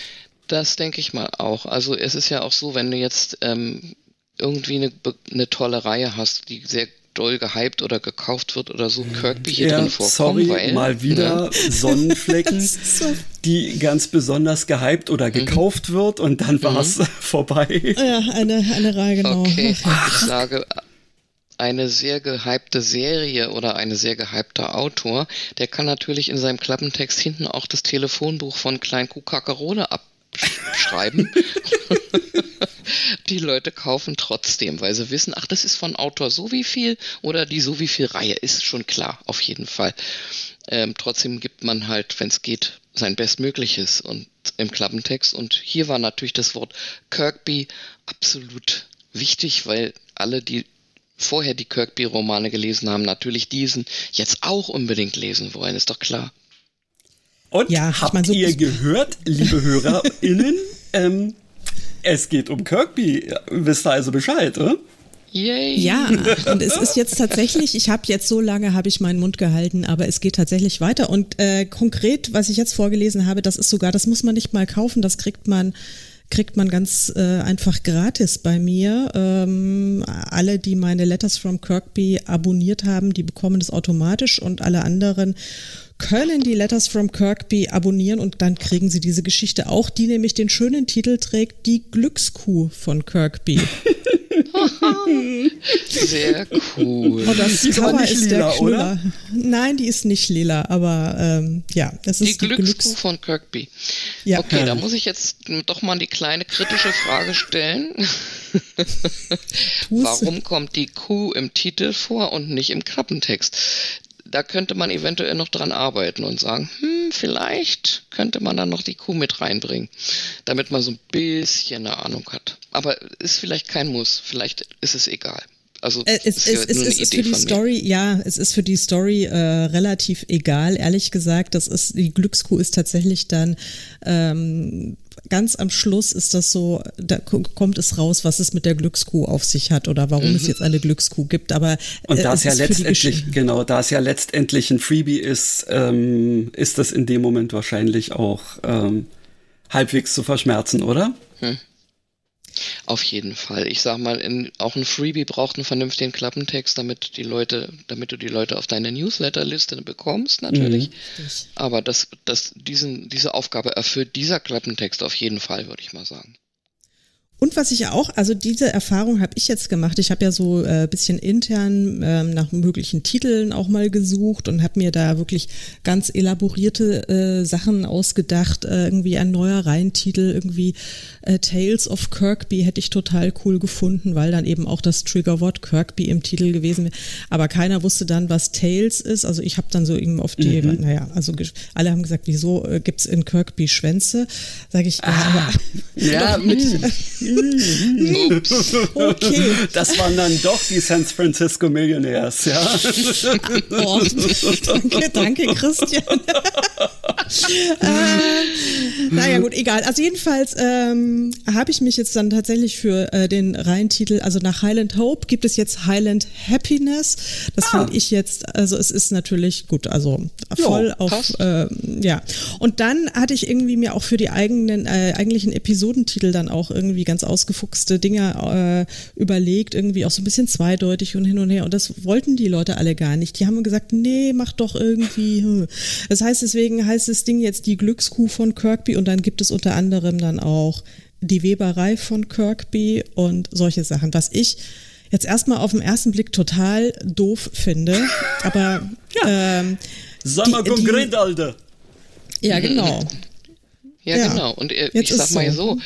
Das denke ich mal auch. Also es ist ja auch so, wenn du jetzt ähm, irgendwie eine, eine tolle Reihe hast, die sehr doll gehypt oder gekauft wird oder so Kirkby hier ja, drin vorkommen. Sorry, weil, mal wieder ne? Sonnenflecken, so die ganz besonders gehypt oder mhm. gekauft mhm. wird und dann war es mhm. vorbei. Ja, eine, eine Reihe, genau. Okay, ich sage, eine sehr gehypte Serie oder eine sehr gehypter Autor, der kann natürlich in seinem Klappentext hinten auch das Telefonbuch von Klein Kuh Kackerone abschreiben. die Leute kaufen trotzdem, weil sie wissen, ach, das ist von Autor so wie viel oder die so wie viel Reihe, ist schon klar, auf jeden Fall. Ähm, trotzdem gibt man halt, wenn es geht, sein Bestmögliches und im Klappentext. Und hier war natürlich das Wort Kirkby absolut wichtig, weil alle, die vorher die Kirkby-Romane gelesen haben, natürlich diesen jetzt auch unbedingt lesen wollen, ist doch klar. Und ja, habt ich mein, so ihr gehört, liebe HörerInnen, ähm, es geht um Kirkby. Wisst ihr also Bescheid, oder? Yay. Ja, und es ist jetzt tatsächlich, ich habe jetzt so lange, habe ich meinen Mund gehalten, aber es geht tatsächlich weiter. Und äh, konkret, was ich jetzt vorgelesen habe, das ist sogar, das muss man nicht mal kaufen, das kriegt man kriegt man ganz äh, einfach gratis bei mir. Ähm, alle, die meine Letters from Kirkby abonniert haben, die bekommen das automatisch und alle anderen können die Letters from Kirkby abonnieren und dann kriegen sie diese Geschichte auch, die nämlich den schönen Titel trägt, die Glückskuh von Kirkby. Sehr cool. Und das die Cover ist lila, der Knüller. Oder? Nein, die ist nicht lila, aber ähm, ja, das ist die, die Glückskuh Glücks von Kirkby. Ja. Okay, da muss ich jetzt doch mal die kleine kritische Frage stellen. Warum kommt die Kuh im Titel vor und nicht im Klappentext? Da könnte man eventuell noch dran arbeiten und sagen, hm, vielleicht könnte man dann noch die Kuh mit reinbringen, damit man so ein bisschen eine Ahnung hat. Aber ist vielleicht kein Muss, vielleicht ist es egal. Also äh, es, es, es, es ist für die Story, ja, es ist für die Story äh, relativ egal, ehrlich gesagt. Das ist, die Glückskuh ist tatsächlich dann ähm, ganz am Schluss ist das so, da kommt es raus, was es mit der Glückskuh auf sich hat oder warum mhm. es jetzt eine Glückskuh gibt. Aber und da äh, es ja letztendlich genau, da es ja letztendlich ein Freebie ist, ähm, ist das in dem Moment wahrscheinlich auch ähm, halbwegs zu verschmerzen, oder? Hm. Auf jeden Fall. Ich sag mal, in, auch ein Freebie braucht einen vernünftigen Klappentext, damit die Leute, damit du die Leute auf deine Newsletterliste bekommst, natürlich. Mhm. Aber das, das, diesen, diese Aufgabe erfüllt dieser Klappentext auf jeden Fall, würde ich mal sagen. Und was ich auch, also diese Erfahrung habe ich jetzt gemacht. Ich habe ja so äh, bisschen intern ähm, nach möglichen Titeln auch mal gesucht und habe mir da wirklich ganz elaborierte äh, Sachen ausgedacht. Äh, irgendwie ein neuer Reihentitel, irgendwie äh, Tales of Kirkby hätte ich total cool gefunden, weil dann eben auch das Triggerwort Kirkby im Titel gewesen wäre. Aber keiner wusste dann, was Tales ist. Also ich habe dann so eben auf die, mhm. naja, also alle haben gesagt, wieso äh, gibt's in Kirkby Schwänze? Sage ich, ah, ja, mit okay. Das waren dann doch die San Francisco Millionaires, ja. Oh, danke, danke, Christian. äh, naja, gut, egal. Also jedenfalls ähm, habe ich mich jetzt dann tatsächlich für äh, den Reihentitel, also nach Highland Hope gibt es jetzt Highland Happiness. Das ah. fand ich jetzt, also es ist natürlich gut, also voll jo, auf, äh, ja. Und dann hatte ich irgendwie mir auch für die eigenen, äh, eigentlichen Episodentitel dann auch irgendwie ganz ausgefuchste Dinge äh, überlegt, irgendwie auch so ein bisschen zweideutig und hin und her. Und das wollten die Leute alle gar nicht. Die haben gesagt, nee, mach doch irgendwie. Hm. Das heißt, deswegen heißt das Ding jetzt die Glückskuh von Kirkby und dann gibt es unter anderem dann auch die Weberei von Kirkby und solche Sachen, was ich jetzt erstmal auf den ersten Blick total doof finde. Aber ja. ähm, Sag mal konkret, Alter. Ja, genau. Ja, ja, genau. Und äh, ich sag mal so,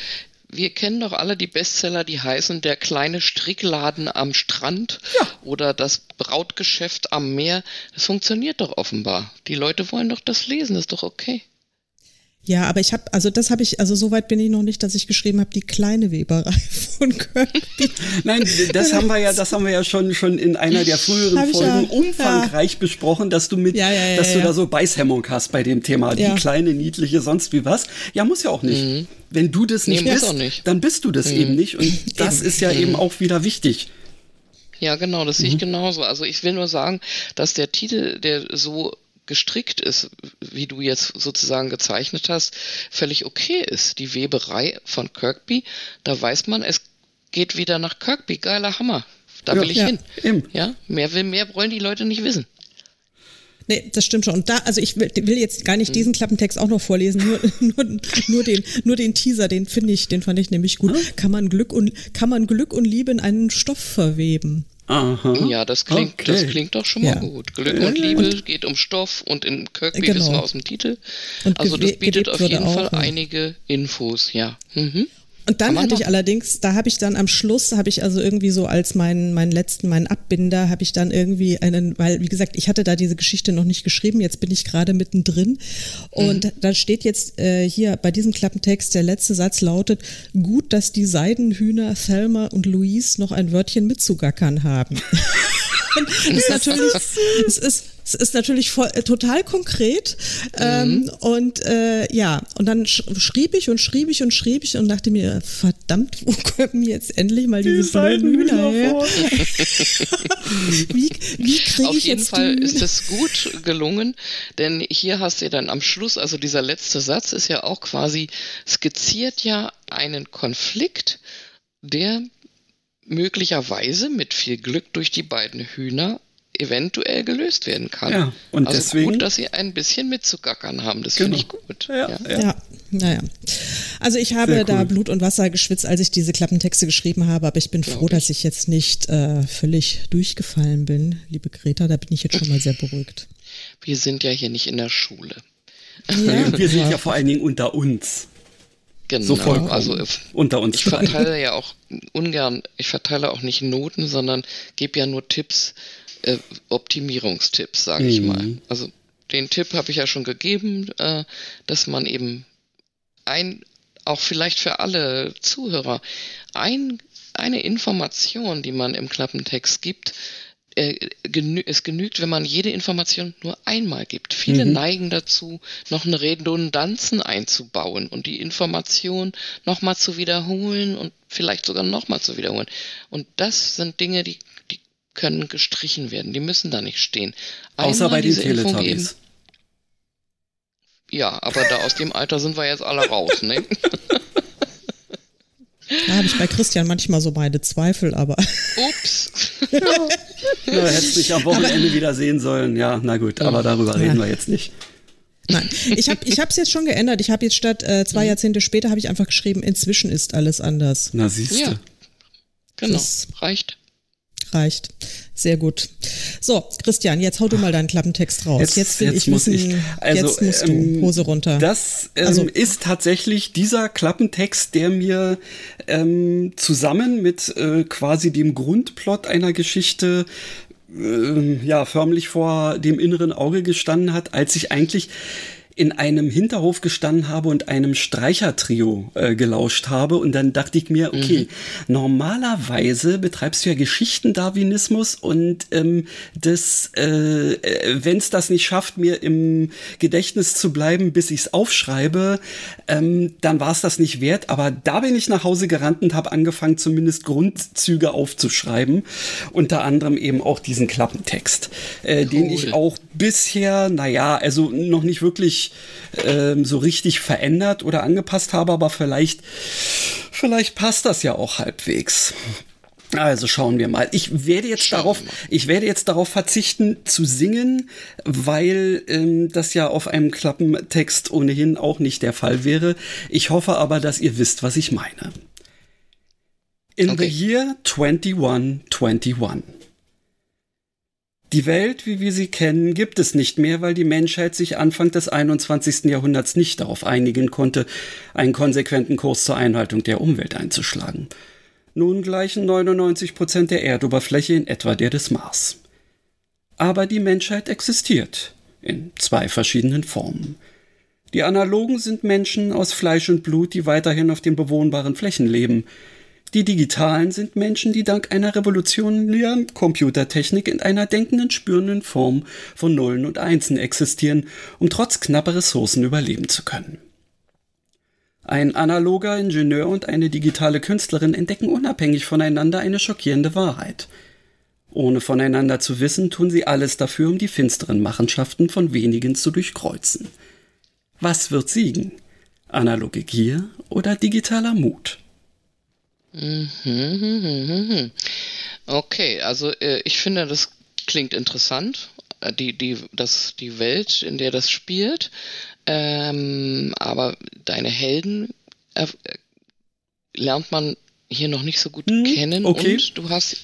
wir kennen doch alle die Bestseller, die heißen Der kleine Strickladen am Strand ja. oder das Brautgeschäft am Meer. Das funktioniert doch offenbar. Die Leute wollen doch das lesen, das ist doch okay. Ja, aber ich habe, also das habe ich, also soweit bin ich noch nicht, dass ich geschrieben habe, die kleine Weberei von Kirby. Nein, das haben wir ja, das haben wir ja schon schon in einer der früheren Folgen ja, umfangreich ja. besprochen, dass du mit, ja, dass du da so Beißhemmung hast bei dem Thema, die kleine niedliche sonst wie was. Ja, muss ja auch nicht. Mhm. Wenn du das nicht nee, bist, nicht. dann bist du das mhm. eben nicht und das ist ja mhm. eben auch wieder wichtig. Ja, genau, das sehe ich mhm. genauso. Also ich will nur sagen, dass der Titel, der so gestrickt ist, wie du jetzt sozusagen gezeichnet hast, völlig okay ist. Die Weberei von Kirkby, da weiß man, es geht wieder nach Kirkby. Geiler Hammer. Da ja, will ich ja, hin. Eben. Ja, mehr will, mehr wollen die Leute nicht wissen. Nee, das stimmt schon. Und da, also ich will, will jetzt gar nicht hm. diesen Klappentext auch noch vorlesen, nur, nur, nur, den, nur den Teaser, den finde ich, den fand ich nämlich gut. Kann man Glück und, kann man Glück und Liebe in einen Stoff verweben? Aha. Ja, das klingt, okay. das klingt doch schon mal ja. gut. Glück und Liebe und, geht um Stoff und in Kirkby genau. wissen wir aus dem Titel. Und also das bietet auf jeden Fall einige Infos, ja. Mhm. Und dann hatte ich allerdings, da habe ich dann am Schluss, habe ich also irgendwie so als meinen, meinen letzten, meinen Abbinder, habe ich dann irgendwie einen, weil, wie gesagt, ich hatte da diese Geschichte noch nicht geschrieben, jetzt bin ich gerade mittendrin. Und mhm. da steht jetzt äh, hier bei diesem Klappentext, der letzte Satz lautet, gut, dass die Seidenhühner Thelma und Louise noch ein Wörtchen mitzugackern haben. das ist natürlich, es ist, es ist natürlich voll, äh, total konkret. Ähm, mhm. und äh, ja, und dann sch schrieb ich und schrieb ich und schrieb ich und dachte mir, verdammt, wo kommen jetzt endlich mal diese blöden Hühner her? wie wie kriege ich jetzt Auf jeden Fall die ist es gut gelungen, denn hier hast du dann am Schluss, also dieser letzte Satz ist ja auch quasi, skizziert ja einen Konflikt, der möglicherweise mit viel Glück durch die beiden Hühner eventuell gelöst werden kann. Ja, und also deswegen gut, dass sie ein bisschen mitzugackern haben. Das genau. finde ich gut. Ja, ja. ja. naja. Also ich habe cool. da Blut und Wasser geschwitzt, als ich diese Klappentexte geschrieben habe, aber ich bin Glaub froh, ich. dass ich jetzt nicht äh, völlig durchgefallen bin, liebe Greta. Da bin ich jetzt schon mal sehr beruhigt. Wir sind ja hier nicht in der Schule. Ja. Wir sind ja vor allen Dingen unter uns. Genau, so also unter uns. Ich verteile ja auch ungern, ich verteile auch nicht Noten, sondern gebe ja nur Tipps, äh, Optimierungstipps, sage mhm. ich mal. Also den Tipp habe ich ja schon gegeben, äh, dass man eben ein, auch vielleicht für alle Zuhörer, ein, eine Information, die man im Klappentext gibt, äh, genü es genügt, wenn man jede Information nur einmal gibt. Viele mhm. neigen dazu, noch eine Redundanzen einzubauen und die Information nochmal zu wiederholen und vielleicht sogar nochmal zu wiederholen. Und das sind Dinge, die können gestrichen werden. Die müssen da nicht stehen. Einmal Außer bei den Teletubbies. Ja, aber da aus dem Alter sind wir jetzt alle raus, ne? Da habe ich bei Christian manchmal so meine Zweifel, aber. Ups. ja, hättest dich am Wochenende wieder sehen sollen. Ja, na gut, aber darüber ja. reden wir jetzt nicht. Nein, ich habe ich es jetzt schon geändert. Ich habe jetzt statt äh, zwei mhm. Jahrzehnte später habe ich einfach geschrieben, inzwischen ist alles anders. Na siehst du. Ja, genau, das reicht reicht. Sehr gut. So, Christian, jetzt hau du mal deinen Klappentext raus. Jetzt, jetzt will jetzt ich wissen, ich. Also, jetzt musst ähm, du Hose runter. Das ähm, also, ist tatsächlich dieser Klappentext, der mir ähm, zusammen mit äh, quasi dem Grundplot einer Geschichte äh, ja förmlich vor dem inneren Auge gestanden hat, als ich eigentlich in einem Hinterhof gestanden habe und einem Streichertrio äh, gelauscht habe. Und dann dachte ich mir, okay, mhm. normalerweise betreibst du ja Geschichtendarwinismus und ähm, das, äh, äh wenn es das nicht schafft, mir im Gedächtnis zu bleiben, bis ich es aufschreibe, ähm, dann war es das nicht wert. Aber da bin ich nach Hause gerannt und habe angefangen, zumindest Grundzüge aufzuschreiben. Unter anderem eben auch diesen Klappentext, äh, cool. den ich auch bisher, naja, also noch nicht wirklich ähm, so richtig verändert oder angepasst habe, aber vielleicht, vielleicht passt das ja auch halbwegs. Also schauen wir mal. Ich werde jetzt schauen darauf, ich werde jetzt darauf verzichten zu singen, weil ähm, das ja auf einem Klappentext ohnehin auch nicht der Fall wäre. Ich hoffe aber, dass ihr wisst, was ich meine. In okay. the year 2121. Die Welt, wie wir sie kennen, gibt es nicht mehr, weil die Menschheit sich Anfang des 21. Jahrhunderts nicht darauf einigen konnte, einen konsequenten Kurs zur Einhaltung der Umwelt einzuschlagen. Nun gleichen 99 Prozent der Erdoberfläche in etwa der des Mars. Aber die Menschheit existiert in zwei verschiedenen Formen. Die Analogen sind Menschen aus Fleisch und Blut, die weiterhin auf den bewohnbaren Flächen leben – die Digitalen sind Menschen, die dank einer revolutionären Computertechnik in einer denkenden, spürenden Form von Nullen und Einsen existieren, um trotz knapper Ressourcen überleben zu können. Ein analoger Ingenieur und eine digitale Künstlerin entdecken unabhängig voneinander eine schockierende Wahrheit. Ohne voneinander zu wissen, tun sie alles dafür, um die finsteren Machenschaften von wenigen zu durchkreuzen. Was wird siegen? Analoge Gier oder digitaler Mut? Mhm. Okay, also äh, ich finde, das klingt interessant. Äh, die, die, das, die Welt, in der das spielt. Ähm, aber deine Helden äh, lernt man hier noch nicht so gut hm, kennen okay. und du hast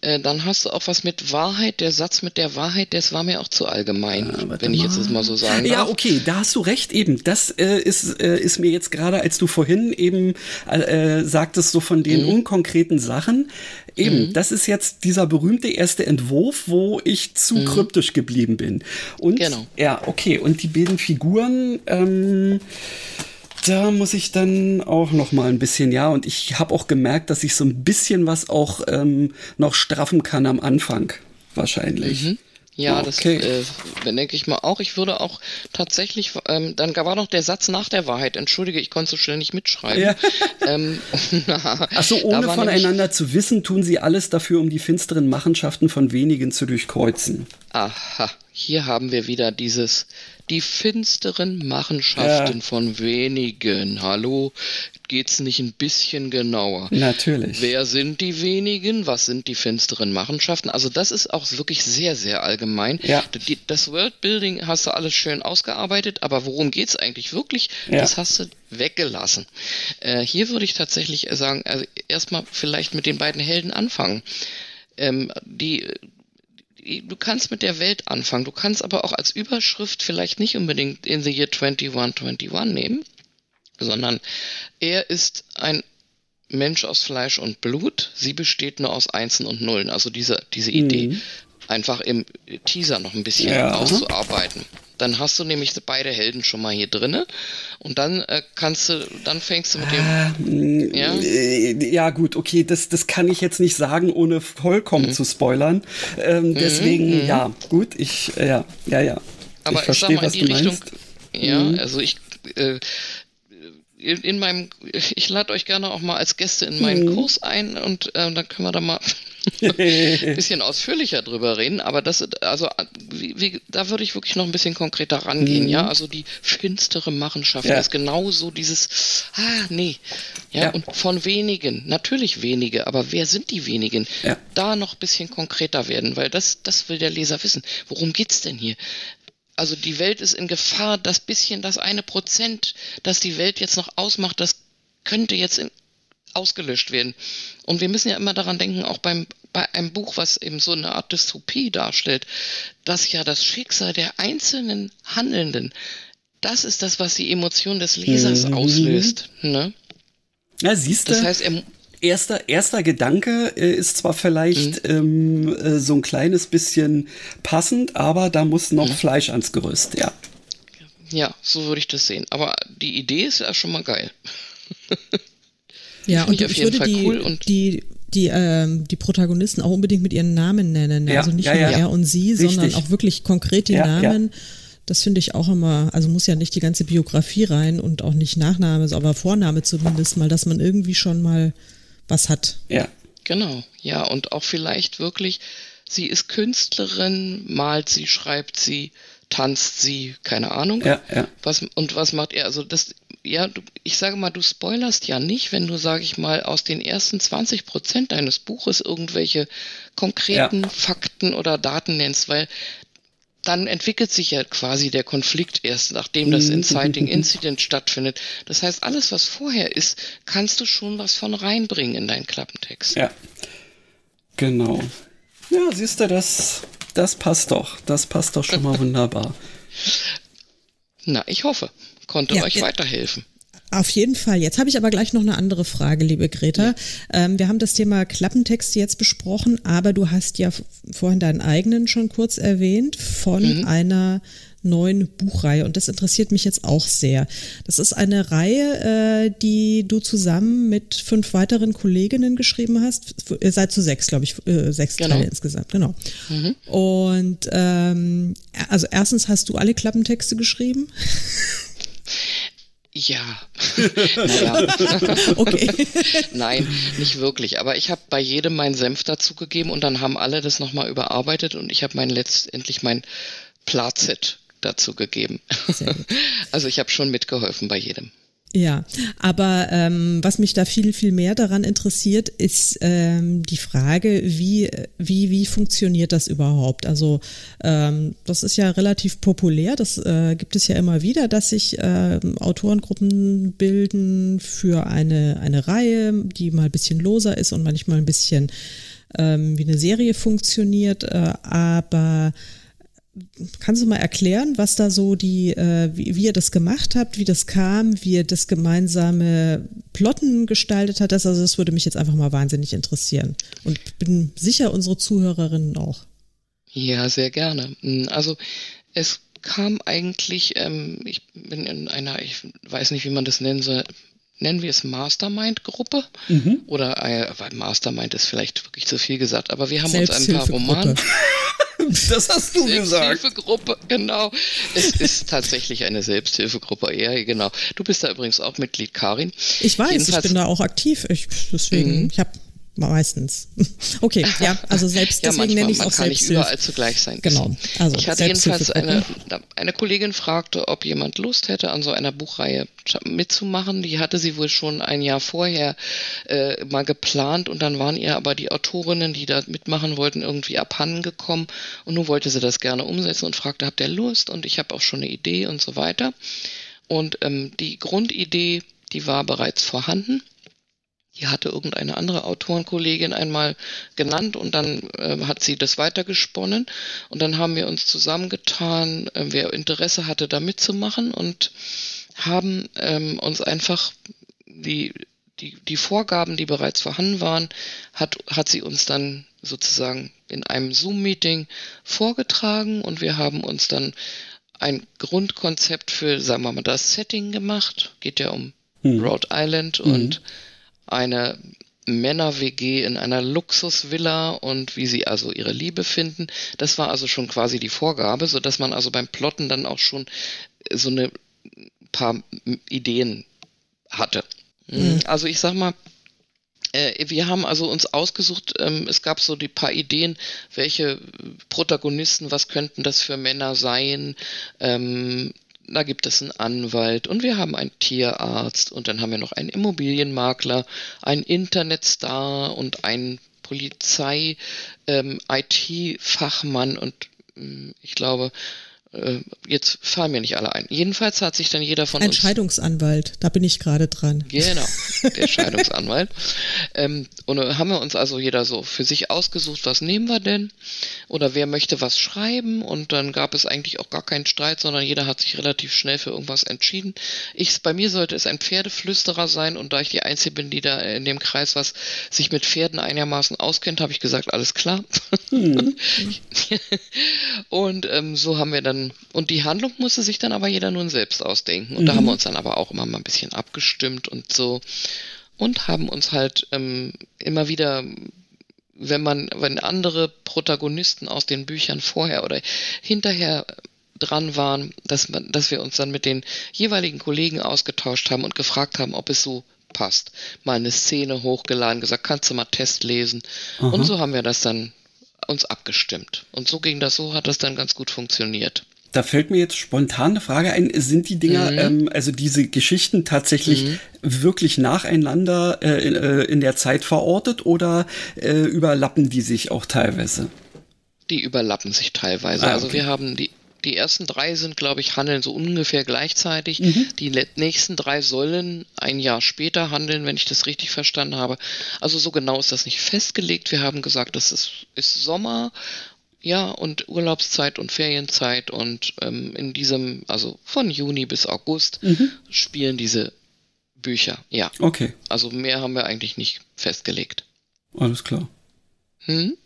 äh, dann hast du auch was mit Wahrheit. Der Satz mit der Wahrheit, das war mir auch zu allgemein, ja, wenn ich jetzt das mal so sagen darf. Ja, okay, da hast du recht eben. Das äh, ist, äh, ist mir jetzt gerade, als du vorhin eben äh, sagtest, so von den mhm. unkonkreten Sachen, eben, mhm. das ist jetzt dieser berühmte erste Entwurf, wo ich zu mhm. kryptisch geblieben bin. Und genau. ja, okay, und die beiden Figuren, ähm, da muss ich dann auch noch mal ein bisschen, ja, und ich habe auch gemerkt, dass ich so ein bisschen was auch ähm, noch straffen kann am Anfang, wahrscheinlich. Mhm. Ja, okay. das äh, denke ich mal auch. Ich würde auch tatsächlich, ähm, dann war noch der Satz nach der Wahrheit. Entschuldige, ich konnte so schnell nicht mitschreiben. Ja. ähm, Achso, ohne voneinander zu wissen, tun sie alles dafür, um die finsteren Machenschaften von wenigen zu durchkreuzen. Aha, hier haben wir wieder dieses die finsteren Machenschaften ja. von wenigen. Hallo, geht's nicht ein bisschen genauer? Natürlich. Wer sind die wenigen? Was sind die finsteren Machenschaften? Also das ist auch wirklich sehr, sehr allgemein. Ja. das Worldbuilding hast du alles schön ausgearbeitet, aber worum geht's eigentlich wirklich? Ja. Das hast du weggelassen. Äh, hier würde ich tatsächlich sagen, also erstmal vielleicht mit den beiden Helden anfangen. Ähm, die du kannst mit der Welt anfangen. Du kannst aber auch als Überschrift vielleicht nicht unbedingt in the year 2121 nehmen, sondern er ist ein Mensch aus Fleisch und Blut. Sie besteht nur aus Einsen und Nullen. Also diese, diese Idee mhm. einfach im Teaser noch ein bisschen ja. auszuarbeiten. Dann hast du nämlich beide Helden schon mal hier drinne und dann äh, kannst du, dann fängst du mit dem. Äh, ja? Äh, ja, gut, okay, das, das kann ich jetzt nicht sagen, ohne vollkommen mhm. zu spoilern. Ähm, mhm, deswegen, mhm. ja, gut, ich, äh, ja, ja, ja. Aber ich, verstehe, mal in die Richtung, meinst. ja, mhm. also ich, äh, in, in meinem, ich lade euch gerne auch mal als Gäste in meinen mhm. Kurs ein und äh, dann können wir da mal bisschen ausführlicher drüber reden. Aber das, also, wie, wie, da würde ich wirklich noch ein bisschen konkreter rangehen, mhm. ja. Also die finstere Machenschaft ja. ist genauso dieses, ah, nee. Ja, ja, und von wenigen, natürlich wenige, aber wer sind die wenigen? Ja. Da noch ein bisschen konkreter werden, weil das, das will der Leser wissen. Worum geht's denn hier? also die Welt ist in Gefahr, das bisschen, das eine Prozent, das die Welt jetzt noch ausmacht, das könnte jetzt in, ausgelöscht werden. Und wir müssen ja immer daran denken, auch beim, bei einem Buch, was eben so eine Art Dystopie darstellt, dass ja das Schicksal der einzelnen Handelnden, das ist das, was die Emotion des Lesers mhm. auslöst. Ne? Ja, siehst du. Das heißt, er, erster, erster Gedanke äh, ist zwar vielleicht mhm. ähm, äh, so ein kleines bisschen passend, aber da muss noch mhm. Fleisch ans Gerüst, ja. Ja, so würde ich das sehen. Aber die Idee ist ja schon mal geil. ja, und ich, ich würde die, cool die, die, ähm, die Protagonisten auch unbedingt mit ihren Namen nennen. Ja, also nicht ja, nur ja. er und sie, Richtig. sondern auch wirklich konkret die Namen. Das finde ich auch immer, also muss ja nicht die ganze Biografie rein und auch nicht Nachname, aber Vorname zumindest mal, dass man irgendwie schon mal was hat. Ja. Genau, ja, und auch vielleicht wirklich, sie ist Künstlerin, malt sie, schreibt sie, tanzt sie, keine Ahnung. Ja, ja. Was, und was macht er? Also das, ja, du, ich sage mal, du spoilerst ja nicht, wenn du, sage ich mal, aus den ersten 20 Prozent deines Buches irgendwelche konkreten ja. Fakten oder Daten nennst, weil dann entwickelt sich ja quasi der Konflikt erst, nachdem das mhm. Inciting Incident stattfindet. Das heißt, alles, was vorher ist, kannst du schon was von reinbringen in deinen Klappentext. Ja. Genau. Ja, siehst du, das, das passt doch. Das passt doch schon mal wunderbar. Na, ich hoffe, konnte ja, euch ja. weiterhelfen. Auf jeden Fall. Jetzt habe ich aber gleich noch eine andere Frage, liebe Greta. Ja. Ähm, wir haben das Thema Klappentexte jetzt besprochen, aber du hast ja vorhin deinen eigenen schon kurz erwähnt von mhm. einer neuen Buchreihe und das interessiert mich jetzt auch sehr. Das ist eine Reihe, äh, die du zusammen mit fünf weiteren Kolleginnen geschrieben hast. Ihr seid zu sechs, glaube ich, äh, sechs genau. Teile insgesamt, genau. Mhm. Und ähm, also erstens hast du alle Klappentexte geschrieben. Ja. naja. okay. Nein, nicht wirklich. Aber ich habe bei jedem meinen Senf dazugegeben und dann haben alle das nochmal überarbeitet und ich habe mein letztendlich mein Plazet dazugegeben. Also ich habe schon mitgeholfen bei jedem. Ja, aber ähm, was mich da viel, viel mehr daran interessiert, ist ähm, die Frage, wie, wie, wie funktioniert das überhaupt? Also ähm, das ist ja relativ populär, das äh, gibt es ja immer wieder, dass sich äh, Autorengruppen bilden für eine, eine Reihe, die mal ein bisschen loser ist und manchmal ein bisschen ähm, wie eine Serie funktioniert, äh, aber kannst du mal erklären, was da so die, äh, wie, wie, ihr das gemacht habt, wie das kam, wie ihr das gemeinsame Plotten gestaltet hat? Das, also das würde mich jetzt einfach mal wahnsinnig interessieren. Und bin sicher, unsere Zuhörerinnen auch. Ja, sehr gerne. Hm, also es kam eigentlich, ähm, ich bin in einer, ich weiß nicht, wie man das nennen soll, nennen wir es Mastermind-Gruppe. Mhm. Oder äh, Mastermind ist vielleicht wirklich zu viel gesagt, aber wir haben uns ein paar Romane. Das hast du gesagt. Selbsthilfegruppe, genau. Es ist tatsächlich eine Selbsthilfegruppe. Ja, genau. Du bist da übrigens auch Mitglied, Karin. Ich weiß, Jedenfalls, ich bin da auch aktiv. Ich, deswegen, mhm. ich habe meistens. Okay, ja, also selbst ja, deswegen nenne ich es auch kann nicht überall zugleich sein. Genau. Also ich hatte jedenfalls eine, eine Kollegin fragte, ob jemand Lust hätte, an so einer Buchreihe mitzumachen. Die hatte sie wohl schon ein Jahr vorher äh, mal geplant und dann waren ihr aber die Autorinnen, die da mitmachen wollten, irgendwie abhanden gekommen und nun wollte sie das gerne umsetzen und fragte, habt ihr Lust? Und ich habe auch schon eine Idee und so weiter. Und ähm, die Grundidee, die war bereits vorhanden die hatte irgendeine andere Autorenkollegin einmal genannt und dann äh, hat sie das weitergesponnen und dann haben wir uns zusammengetan, äh, wer Interesse hatte, da mitzumachen und haben ähm, uns einfach die, die, die Vorgaben, die bereits vorhanden waren, hat, hat sie uns dann sozusagen in einem Zoom-Meeting vorgetragen und wir haben uns dann ein Grundkonzept für, sagen wir mal, das Setting gemacht. Geht ja um hm. Rhode Island mhm. Eine Männer-WG in einer Luxusvilla und wie sie also ihre Liebe finden. Das war also schon quasi die Vorgabe, so dass man also beim Plotten dann auch schon so eine paar Ideen hatte. Mhm. Also ich sag mal, äh, wir haben also uns ausgesucht, ähm, es gab so die paar Ideen, welche Protagonisten, was könnten das für Männer sein. Ähm, da gibt es einen Anwalt und wir haben einen Tierarzt und dann haben wir noch einen Immobilienmakler, einen Internetstar und einen Polizei-IT-Fachmann ähm, und mm, ich glaube, äh, jetzt fallen mir nicht alle ein. Jedenfalls hat sich dann jeder von Ein uns. Ein Scheidungsanwalt, da bin ich gerade dran. Genau, der Scheidungsanwalt. ähm, und haben wir uns also jeder so für sich ausgesucht, was nehmen wir denn? Oder wer möchte was schreiben? Und dann gab es eigentlich auch gar keinen Streit, sondern jeder hat sich relativ schnell für irgendwas entschieden. Ich, bei mir sollte es ein Pferdeflüsterer sein und da ich die Einzige bin, die da in dem Kreis was sich mit Pferden einigermaßen auskennt, habe ich gesagt, alles klar. Mhm. und ähm, so haben wir dann dann, und die Handlung musste sich dann aber jeder nun selbst ausdenken. Und mhm. da haben wir uns dann aber auch immer mal ein bisschen abgestimmt und so. Und haben uns halt ähm, immer wieder wenn man, wenn andere Protagonisten aus den Büchern vorher oder hinterher dran waren, dass man, dass wir uns dann mit den jeweiligen Kollegen ausgetauscht haben und gefragt haben, ob es so passt. Mal eine Szene hochgeladen, gesagt, kannst du mal Test lesen? Aha. Und so haben wir das dann uns abgestimmt. Und so ging das, so hat das dann ganz gut funktioniert. Da fällt mir jetzt spontan eine Frage ein. Sind die Dinger, mhm. ähm, also diese Geschichten tatsächlich mhm. wirklich nacheinander äh, in, äh, in, der Zeit verortet oder äh, überlappen die sich auch teilweise? Die überlappen sich teilweise. Ah, also okay. Also wir haben die, die ersten drei sind, glaube ich, handeln so ungefähr gleichzeitig. Mhm. Die nächsten drei sollen ein Jahr später handeln, wenn ich das richtig verstanden habe. Also so genau ist das nicht festgelegt. Wir haben gesagt, das ist, ist Sommer ja, und Urlaubszeit und Ferienzeit und ähm, in diesem, also von Juni bis August mhm. spielen diese Bücher, ja. Okay. Also mehr haben wir eigentlich nicht festgelegt. Alles klar. Hm?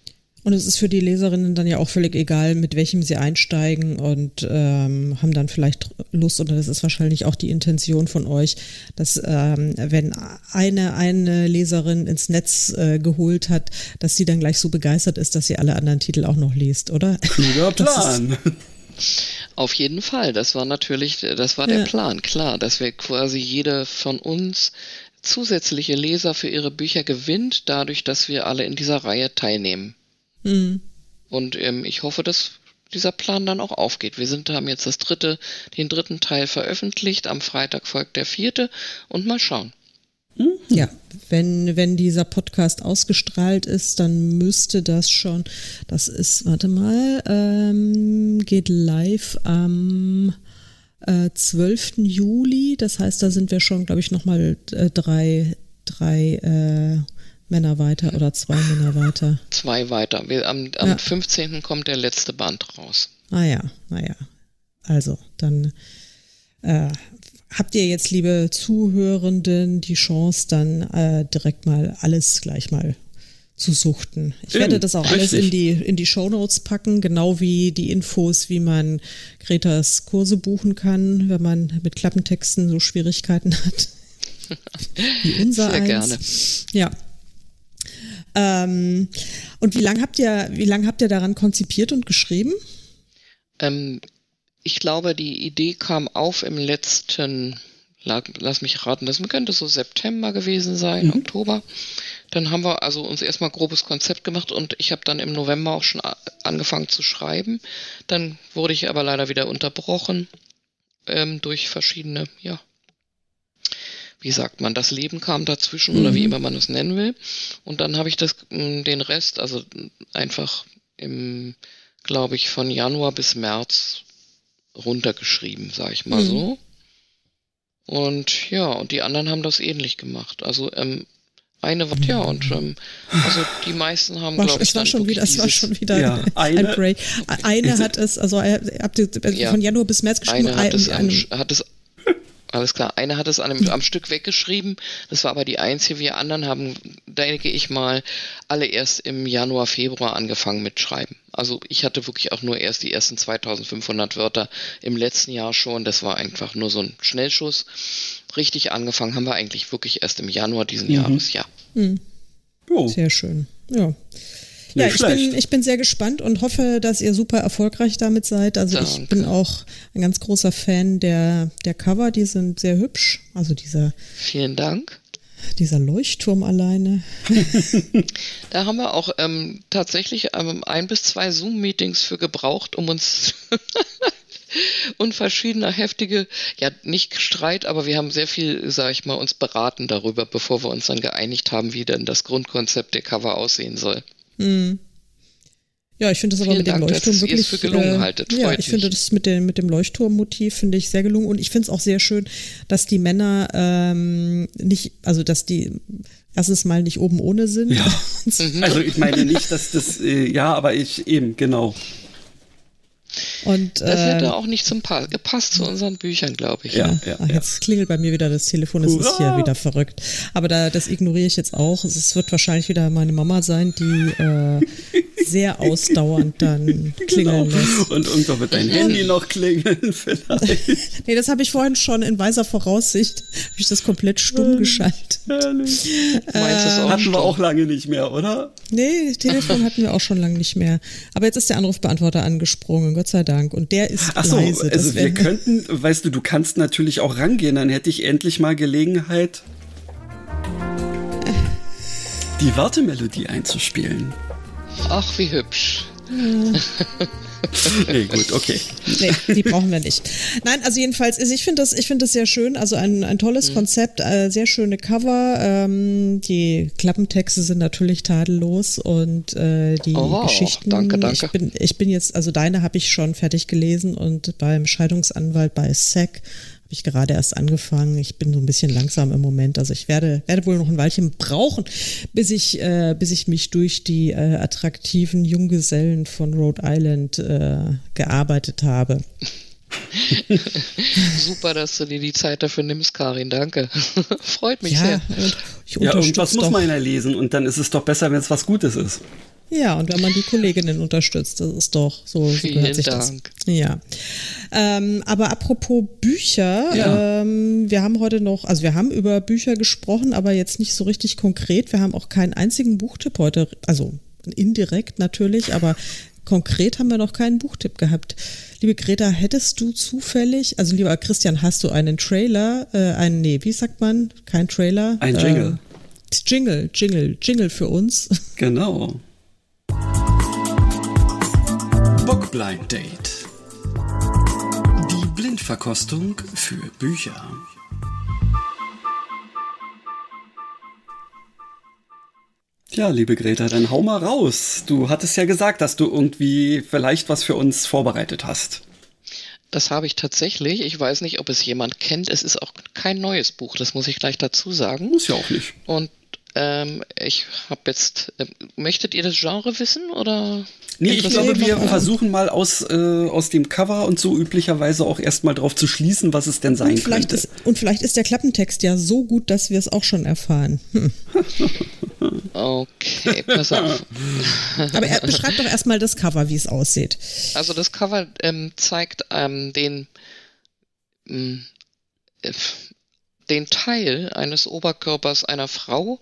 Und es ist für die Leserinnen dann ja auch völlig egal, mit welchem sie einsteigen und ähm, haben dann vielleicht Lust, oder das ist wahrscheinlich auch die Intention von euch, dass ähm, wenn eine eine Leserin ins Netz äh, geholt hat, dass sie dann gleich so begeistert ist, dass sie alle anderen Titel auch noch liest, oder? Kluger Plan. Auf jeden Fall, das war natürlich, das war der ja. Plan, klar, dass wir quasi jede von uns zusätzliche Leser für ihre Bücher gewinnt, dadurch, dass wir alle in dieser Reihe teilnehmen. Mhm. Und ähm, ich hoffe, dass dieser Plan dann auch aufgeht. Wir sind, haben jetzt das dritte, den dritten Teil veröffentlicht. Am Freitag folgt der vierte und mal schauen. Mhm. Ja, wenn, wenn dieser Podcast ausgestrahlt ist, dann müsste das schon, das ist, warte mal, ähm, geht live am äh, 12. Juli. Das heißt, da sind wir schon, glaube ich, nochmal äh, drei, drei äh, Männer weiter oder zwei Männer weiter? Zwei weiter. Wir, am am ja. 15. kommt der letzte Band raus. Ah ja, naja. Also, dann äh, habt ihr jetzt, liebe Zuhörenden, die Chance, dann äh, direkt mal alles gleich mal zu suchten. Ich werde das auch alles in die, in die Shownotes packen, genau wie die Infos, wie man Gretas Kurse buchen kann, wenn man mit Klappentexten so Schwierigkeiten hat. wie unser Sehr eins. gerne. Ja, ähm, und wie lange habt ihr, wie lange habt ihr daran konzipiert und geschrieben? Ähm, ich glaube, die Idee kam auf im letzten, lass mich raten, das könnte so September gewesen sein, mhm. Oktober. Dann haben wir also uns erstmal grobes Konzept gemacht und ich habe dann im November auch schon angefangen zu schreiben. Dann wurde ich aber leider wieder unterbrochen ähm, durch verschiedene, ja, wie sagt man, das Leben kam dazwischen mhm. oder wie mhm. immer man es nennen will. Und dann habe ich das, mm, den Rest, also einfach im, glaube ich, von Januar bis März runtergeschrieben, sage ich mal mhm. so. Und ja, und die anderen haben das ähnlich gemacht. Also ähm, eine war, ja, und ähm, also die meisten haben, glaube ich, es war schon wieder, es war schon wieder ja, eine, ein Break. Eine hat es, also habt ihr ja, von Januar bis März geschrieben. Eine hat, ein, es, ein, hat es Alles klar. Eine hat es an einem, am Stück weggeschrieben. Das war aber die einzige. Wir anderen haben, denke ich mal, alle erst im Januar, Februar angefangen mit Schreiben. Also ich hatte wirklich auch nur erst die ersten 2500 Wörter im letzten Jahr schon. Das war einfach nur so ein Schnellschuss. Richtig angefangen haben wir eigentlich wirklich erst im Januar diesen mhm. Jahres, ja. Mhm. Sehr schön. Ja. Ja, ich bin, ich bin sehr gespannt und hoffe, dass ihr super erfolgreich damit seid. Also Danke. ich bin auch ein ganz großer Fan der, der Cover, die sind sehr hübsch. Also dieser. Vielen Dank. Dieser Leuchtturm alleine. da haben wir auch ähm, tatsächlich ähm, ein bis zwei Zoom-Meetings für gebraucht, um uns und verschiedene heftige, ja nicht Streit, aber wir haben sehr viel, sag ich mal, uns beraten darüber, bevor wir uns dann geeinigt haben, wie denn das Grundkonzept der Cover aussehen soll. Mhm. Ja, ich finde das aber mit dem Dank, Leuchtturm wirklich für gelungen äh, haltet. ja, ich finde das mit dem mit dem Leuchtturm-Motiv finde ich sehr gelungen und ich finde es auch sehr schön, dass die Männer ähm, nicht, also dass die erstens mal nicht oben ohne sind. Ja. also ich meine nicht, dass das äh, ja, aber ich eben genau. Und, das hätte äh, auch nicht zum pa gepasst zu unseren Büchern, glaube ich. Ja, ja. ja Ach, jetzt klingelt bei mir wieder das Telefon, es ist hier wieder verrückt. Aber da, das ignoriere ich jetzt auch. Es wird wahrscheinlich wieder meine Mama sein, die äh, sehr ausdauernd dann klingeln genau. lässt. Und irgendwann wird dein Handy noch klingeln vielleicht. nee, das habe ich vorhin schon in weiser Voraussicht, habe ich das komplett stumm geschaltet. Herrlich. Äh, hatten wir auch lange nicht mehr, oder? Nee, Telefon hatten wir auch schon lange nicht mehr. Aber jetzt ist der Anrufbeantworter angesprungen, Gott sei Dank. Und der ist Ach so, leise. Also wir könnten, weißt du, du kannst natürlich auch rangehen, dann hätte ich endlich mal Gelegenheit, die Wartemelodie einzuspielen. Ach, wie hübsch. nee, gut, okay. Nee, die brauchen wir nicht. Nein, also jedenfalls, also ich finde das, ich finde das sehr schön. Also ein, ein tolles mhm. Konzept, äh, sehr schöne Cover. Ähm, die Klappentexte sind natürlich tadellos und äh, die oh, Geschichten. Danke, danke. Ich bin, ich bin jetzt, also deine habe ich schon fertig gelesen und beim Scheidungsanwalt bei SEC ich gerade erst angefangen. Ich bin so ein bisschen langsam im Moment. Also ich werde, werde wohl noch ein Weilchen brauchen, bis ich, äh, bis ich mich durch die äh, attraktiven Junggesellen von Rhode Island äh, gearbeitet habe. Super, dass du dir die Zeit dafür nimmst, Karin. Danke. Freut mich ja, sehr. ja, irgendwas muss man ja lesen und dann ist es doch besser, wenn es was Gutes ist. Ja, und wenn man die Kolleginnen unterstützt, das ist doch so, so gehört sich Dank. das. Ja. Ähm, aber apropos Bücher, ja. ähm, wir haben heute noch, also wir haben über Bücher gesprochen, aber jetzt nicht so richtig konkret. Wir haben auch keinen einzigen Buchtipp heute, also indirekt natürlich, aber konkret haben wir noch keinen Buchtipp gehabt. Liebe Greta, hättest du zufällig, also lieber Christian, hast du einen Trailer, äh, einen, nee, wie sagt man? Kein Trailer? Ein Jingle. Äh, Jingle, Jingle, Jingle für uns. Genau. Bookblind Date. Die Blindverkostung für Bücher. Ja, liebe Greta, dann hau mal raus. Du hattest ja gesagt, dass du irgendwie vielleicht was für uns vorbereitet hast. Das habe ich tatsächlich. Ich weiß nicht, ob es jemand kennt. Es ist auch kein neues Buch, das muss ich gleich dazu sagen. Muss ja auch nicht. Und ähm, ich habe jetzt. Äh, möchtet ihr das Genre wissen oder? Nee, ich glaube, wir versuchen mal aus, äh, aus dem Cover und so üblicherweise auch erstmal drauf zu schließen, was es denn sein und könnte. Ist, und vielleicht ist der Klappentext ja so gut, dass wir es auch schon erfahren. Hm. okay, pass auf. Aber er beschreibt doch erstmal das Cover, wie es aussieht. Also das Cover ähm, zeigt ähm, den. Ähm, den Teil eines Oberkörpers einer Frau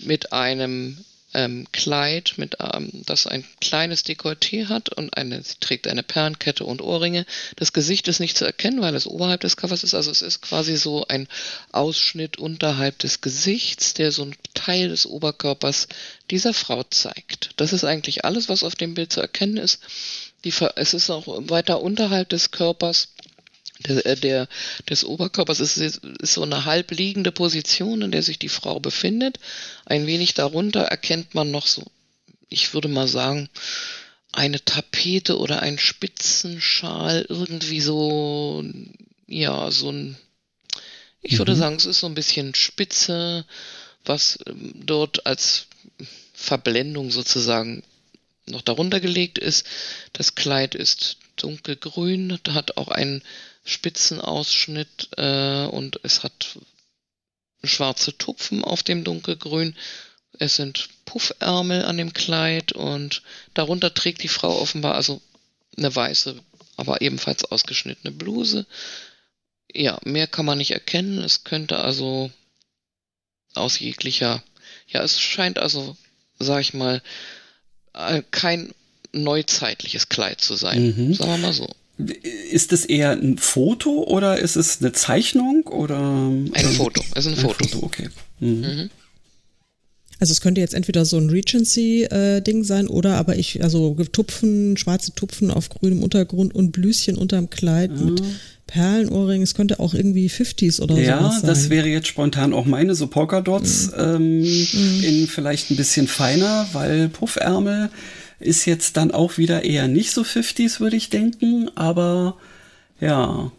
mit einem ähm, Kleid, mit, ähm, das ein kleines Dekolleté hat und eine, sie trägt eine Perlenkette und Ohrringe. Das Gesicht ist nicht zu erkennen, weil es oberhalb des Covers ist. Also es ist quasi so ein Ausschnitt unterhalb des Gesichts, der so einen Teil des Oberkörpers dieser Frau zeigt. Das ist eigentlich alles, was auf dem Bild zu erkennen ist. Die, es ist auch weiter unterhalb des Körpers der, äh, der, des Oberkörpers ist, ist so eine halbliegende Position, in der sich die Frau befindet. Ein wenig darunter erkennt man noch so, ich würde mal sagen, eine Tapete oder ein Spitzenschal, irgendwie so, ja, so ein, ich mhm. würde sagen, es ist so ein bisschen spitze, was ähm, dort als Verblendung sozusagen noch darunter gelegt ist. Das Kleid ist dunkelgrün, hat auch einen Spitzenausschnitt äh, und es hat schwarze Tupfen auf dem dunkelgrün. Es sind Puffärmel an dem Kleid und darunter trägt die Frau offenbar also eine weiße, aber ebenfalls ausgeschnittene Bluse. Ja, mehr kann man nicht erkennen. Es könnte also aus jeglicher, ja, es scheint also, sag ich mal, äh, kein neuzeitliches Kleid zu sein. Mhm. Sagen wir mal so. Ist es eher ein Foto oder ist es eine Zeichnung oder? Ein Foto. Es ist ein, ein Foto. Foto. Okay. Mhm. Mhm. Also es könnte jetzt entweder so ein Regency-Ding äh, sein oder aber ich, also Tupfen, schwarze Tupfen auf grünem Untergrund und Blüschen unterm Kleid ah. mit Perlenohrring. Es könnte auch irgendwie 50s oder so ja, sein. Ja, das wäre jetzt spontan auch meine, so Polka-Dots mhm. ähm, mhm. in vielleicht ein bisschen feiner, weil Puffärmel ist jetzt dann auch wieder eher nicht so 50s, würde ich denken, aber ja.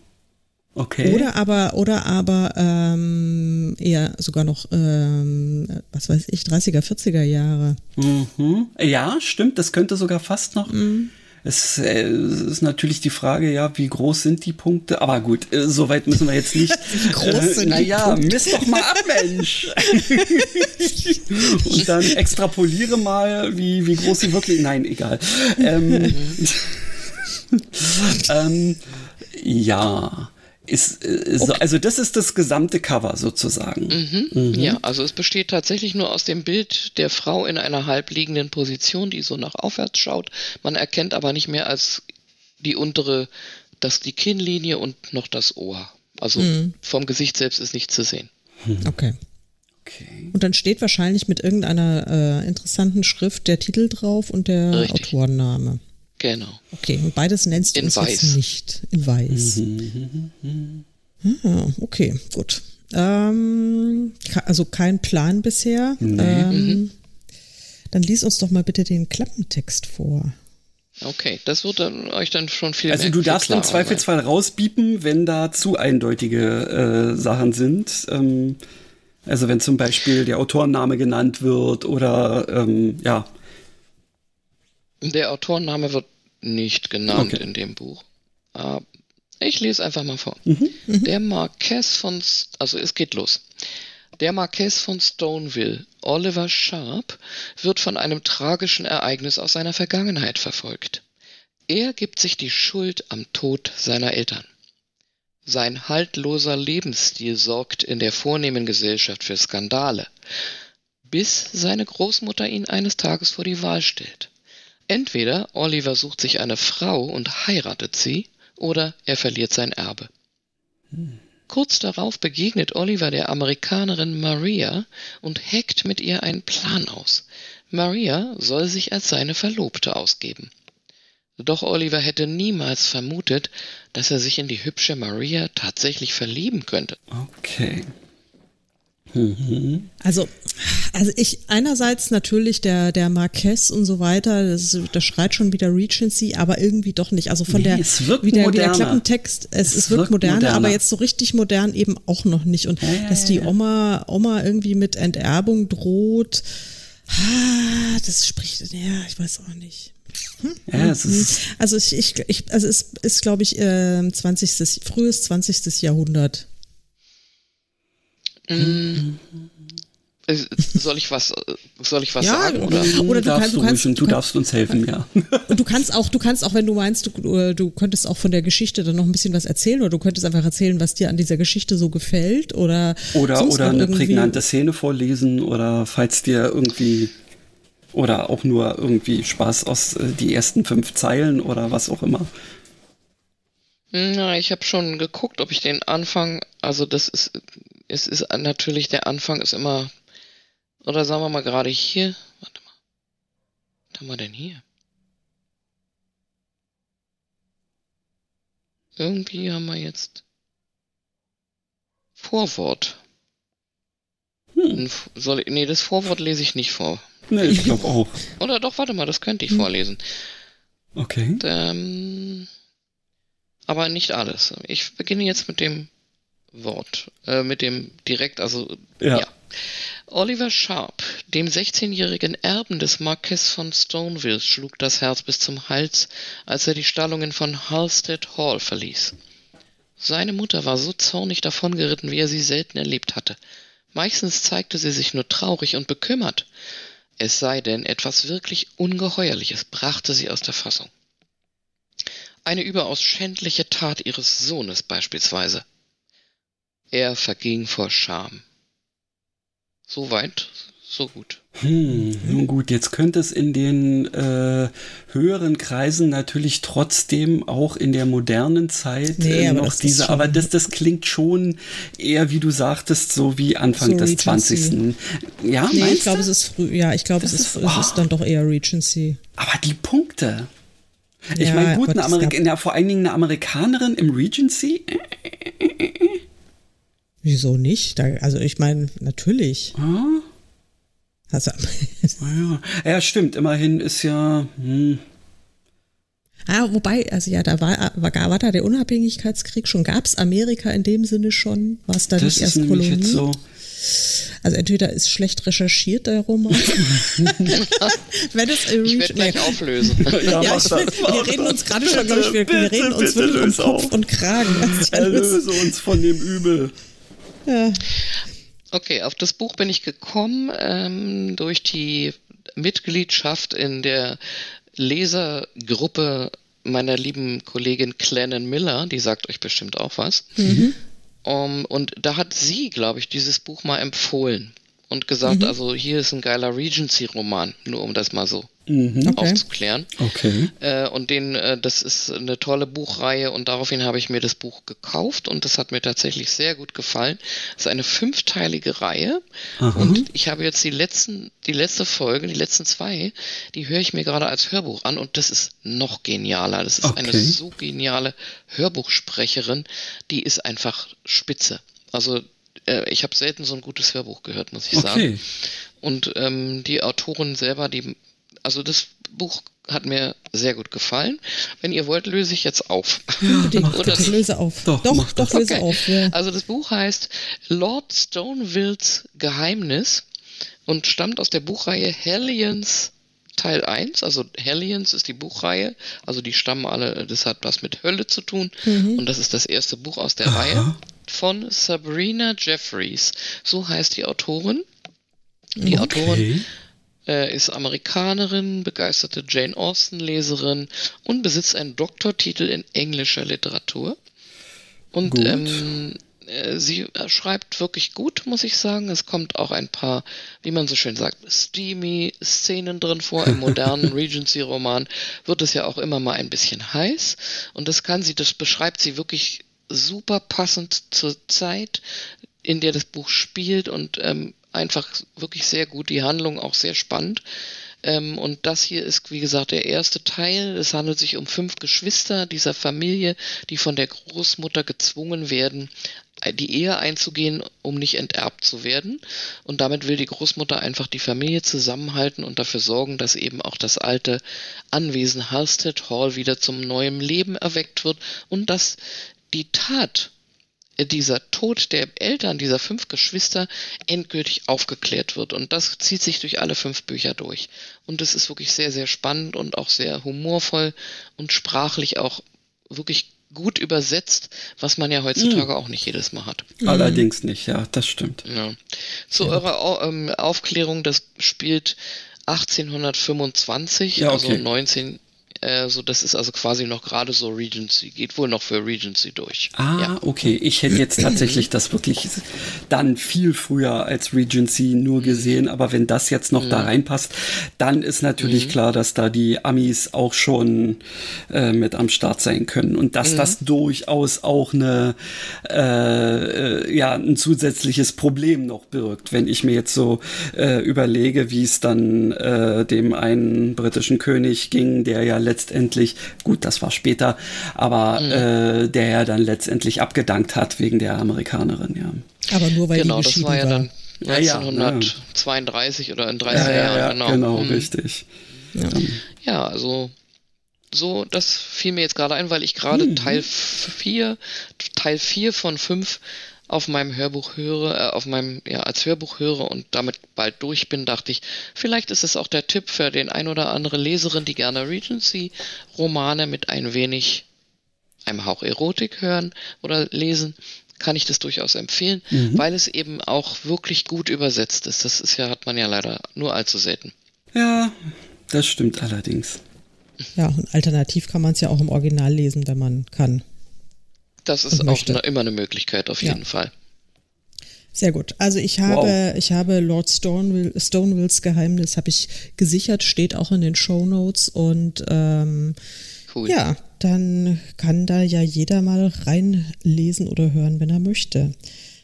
Okay. Oder aber, oder aber ähm, eher sogar noch, ähm, was weiß ich, 30er, 40er Jahre. Mhm. Ja, stimmt, das könnte sogar fast noch. Mhm. Es, äh, es, ist natürlich die Frage, ja, wie groß sind die Punkte? Aber gut, äh, so weit müssen wir jetzt nicht. wie groß sind äh, naja, misst doch mal ab, Mensch. Und dann extrapoliere mal, wie, wie groß sie wirklich. Nein, egal. Ähm, ähm, ja. Ist, ist okay. Also das ist das gesamte Cover sozusagen. Mhm. Mhm. Ja, also es besteht tatsächlich nur aus dem Bild der Frau in einer halbliegenden Position, die so nach aufwärts schaut. Man erkennt aber nicht mehr als die untere, das die Kinnlinie und noch das Ohr. Also mhm. vom Gesicht selbst ist nichts zu sehen. Mhm. Okay. Okay. Und dann steht wahrscheinlich mit irgendeiner äh, interessanten Schrift der Titel drauf und der Richtig. Autorenname. Genau. Okay, und beides nennst du in weiß. jetzt nicht. In weiß. ah, okay, gut. Ähm, also kein Plan bisher. Nee. Ähm, mhm. Dann lies uns doch mal bitte den Klappentext vor. Okay, das wird dann, euch dann schon viel Also du darfst im Zweifelsfall sein. rausbiepen, wenn da zu eindeutige äh, Sachen sind. Ähm, also wenn zum Beispiel der Autorenname genannt wird oder ähm, ja, der Autorenname wird nicht genannt okay. in dem Buch. Uh, ich lese einfach mal vor. Mhm, mhm. Der Marquess von, also es geht los. Der Marquess von Stoneville, Oliver Sharp, wird von einem tragischen Ereignis aus seiner Vergangenheit verfolgt. Er gibt sich die Schuld am Tod seiner Eltern. Sein haltloser Lebensstil sorgt in der vornehmen Gesellschaft für Skandale, bis seine Großmutter ihn eines Tages vor die Wahl stellt. Entweder Oliver sucht sich eine Frau und heiratet sie, oder er verliert sein Erbe. Kurz darauf begegnet Oliver der Amerikanerin Maria und hackt mit ihr einen Plan aus. Maria soll sich als seine Verlobte ausgeben. Doch Oliver hätte niemals vermutet, dass er sich in die hübsche Maria tatsächlich verlieben könnte. Okay. Mhm. Also, also ich einerseits natürlich der der Marquess und so weiter, das, das schreit schon wieder Regency, aber irgendwie doch nicht. Also von nee, der es wirkt wie der, wie der Klappentext, es, es, es wirkt, wirkt moderner, moderner, aber jetzt so richtig modern eben auch noch nicht. Und ja, ja, dass die Oma Oma irgendwie mit Enterbung droht, ah, das spricht, ja, ich weiß auch nicht. Hm? Ja, es ist also ich, ich, ich also es ist, glaube ich, äh, 20. frühes 20. Jahrhundert. Mhm. Soll ich was, soll ich was ja, sagen? Oder, oder du, darfst kann, du, kannst, du, du darfst uns helfen, ja. Und du kannst auch, du kannst auch, wenn du meinst, du, du könntest auch von der Geschichte dann noch ein bisschen was erzählen oder du könntest einfach erzählen, was dir an dieser Geschichte so gefällt oder oder oder eine prägnante Szene vorlesen oder falls dir irgendwie oder auch nur irgendwie Spaß aus äh, die ersten fünf Zeilen oder was auch immer. Na, ich habe schon geguckt, ob ich den Anfang, also das ist es ist natürlich, der Anfang ist immer, oder sagen wir mal gerade hier, warte mal, was haben wir denn hier? Irgendwie haben wir jetzt Vorwort. Hm. Soll ich, nee, das Vorwort lese ich nicht vor. Nee, ich glaube auch. Oder doch, warte mal, das könnte ich hm. vorlesen. Okay. Ähm, aber nicht alles. Ich beginne jetzt mit dem Wort, äh, mit dem direkt, also ja. ja. Oliver Sharp, Dem 16-jährigen Erben des Marquess von Stoneville schlug das Herz bis zum Hals, als er die Stallungen von Halstead Hall verließ. Seine Mutter war so zornig davongeritten, wie er sie selten erlebt hatte. Meistens zeigte sie sich nur traurig und bekümmert. Es sei denn, etwas wirklich Ungeheuerliches brachte sie aus der Fassung. Eine überaus schändliche Tat ihres Sohnes beispielsweise. Er verging vor Scham. So weit, so gut. Hm, nun gut, jetzt könnte es in den äh, höheren Kreisen natürlich trotzdem auch in der modernen Zeit Nee, äh, aber noch diese, schon- aber das, das klingt schon eher, wie du sagtest, so wie Anfang So des Regency. 20. Ja, Nee, meinst ich glaube, es ist früh. Ja, ich glaube, es ist, ist- es ist dann doch eher Regency. Aber die Punkte. Ich Ja, meine, gut, Gott, eine Amerik gab- ja, vor allen Dingen eine Amerikanerin im Regency. Wieso nicht? Da, also ich meine, natürlich. Ah, Also, ja. ja, stimmt. Immerhin ist ja. Hm, ah, wobei, also ja, da war, war, war da der Unabhängigkeitskrieg schon. Gab es Amerika in dem Sinne schon? War es da das nicht ist erst Kolonie? jetzt so. Also entweder ist schlecht recherchiert, der Roman. Wenn es Ich werde gleich auflösen. Ja, Ja, ich, das, wir reden uns gerade schon, glaube ich, wir, wir reden uns bitte, wirklich um Kopf auf. und Kragen. Erlöse uns von dem Übel. Ja. Okay, auf das Buch bin ich gekommen ähm, durch die Mitgliedschaft in der Lesergruppe meiner lieben Kollegin Clennon Miller, die sagt euch bestimmt auch was. Um, und da hat sie, glaube ich, dieses Buch mal empfohlen und gesagt, also hier ist ein geiler Regency-Roman, nur um das mal so Okay. aufzuklären. Okay. Äh, und den, äh, das ist eine tolle Buchreihe und daraufhin habe ich mir das Buch gekauft und das hat mir tatsächlich sehr gut gefallen. Es ist eine fünfteilige Reihe und ich habe jetzt die letzten, die letzte Folge, die letzten zwei, die höre ich mir gerade als Hörbuch an und das ist noch genialer. Das ist eine Okay. so geniale Hörbuchsprecherin, die ist einfach spitze. Also äh, ich habe selten so ein gutes Hörbuch gehört, muss ich sagen. Okay. Und ähm, die Autorin selber, die, also das Buch hat mir sehr gut gefallen. Wenn ihr wollt, löse ich jetzt auf. Oder bitte löse auf. Doch, doch, doch, das. löse Okay. auf. Ja. Also das Buch heißt Lord Stonevilles Geheimnis und stammt aus der Buchreihe Hellions Teil 1. Also Hellions ist die Buchreihe, also die stammen alle, das hat was mit Hölle zu tun. Und das ist das erste Buch aus der Reihe von Sabrina Jeffries. So heißt die Autorin. Die Autorin Okay. Äh, ist Amerikanerin, begeisterte Jane Austen-Leserin und besitzt einen Doktortitel in englischer Literatur. Und Gut. ähm, äh, sie äh, schreibt wirklich gut, muss ich sagen. Es kommt auch ein paar, wie man so schön sagt, steamy Szenen drin vor. Im modernen Regency-Roman wird es ja auch immer mal ein bisschen heiß. Und das kann sie, das beschreibt sie wirklich super passend zur Zeit, in der das Buch spielt und ähm, einfach wirklich sehr gut. Die Handlung auch sehr spannend. Ähm, und das hier ist, wie gesagt, der erste Teil. Es handelt sich um fünf Geschwister dieser Familie, die von der Großmutter gezwungen werden, die Ehe einzugehen, um nicht enterbt zu werden. Und damit will die Großmutter einfach die Familie zusammenhalten und dafür sorgen, dass eben auch das alte Anwesen Halstead Hall wieder zum neuen Leben erweckt wird und dass die Tat dieser Tod der Eltern dieser fünf Geschwister endgültig aufgeklärt wird. Und das zieht sich durch alle fünf Bücher durch. Und es ist wirklich sehr, sehr spannend und auch sehr humorvoll und sprachlich auch wirklich gut übersetzt, was man ja heutzutage auch nicht jedes Mal hat. Allerdings nicht, ja, das stimmt. Ja. Zu eurer Au ähm, Aufklärung, das spielt 1825, Ja, also okay. 19, äh, so das ist also quasi noch gerade so Regency, geht wohl noch für Regency durch. Ah, Ja. okay. Ich hätte jetzt tatsächlich das wirklich dann viel früher als Regency nur gesehen, aber wenn das jetzt noch da reinpasst, dann ist natürlich klar, dass da die Amis auch schon äh, mit am Start sein können und dass das durchaus auch eine äh, äh, ja ein zusätzliches Problem noch birgt, wenn ich mir jetzt so äh, überlege, wie es dann äh, dem einen britischen König ging, der ja letztendlich gut, das war später, aber äh, der ja dann letztendlich abgedankt hat wegen der Amerikanerin, ja. Aber nur weil genau, die das geschieden war ja dann Ja, ja, 1932 oder in 30er Ja, ja, ja, Jahren, genau. genau, Hm. richtig. Ja, also so, das fiel mir jetzt gerade ein, weil ich gerade Mhm. Teil 4, Teil 4 von 5 auf meinem Hörbuch höre, äh, auf meinem, ja, als Hörbuch höre und damit bald durch bin, dachte ich, vielleicht ist es auch der Tipp für den ein oder andere Leserin, die gerne Regency-Romane mit ein wenig einem Hauch Erotik hören oder lesen, kann ich das durchaus empfehlen, mhm. weil es eben auch wirklich gut übersetzt ist. Das ist ja, hat man ja leider nur allzu selten. Ja, das stimmt allerdings. Ja, und alternativ kann man es ja auch im Original lesen, wenn man kann. Das ist auch ne, immer eine Möglichkeit, auf jeden ja. Fall. Sehr gut. Also ich habe, wow. ich habe Lord Stonewall, Stonewalls Geheimnis habe ich gesichert, steht auch in den Show Notes und ähm, cool. ja, dann kann da ja jeder mal reinlesen oder hören, wenn er möchte.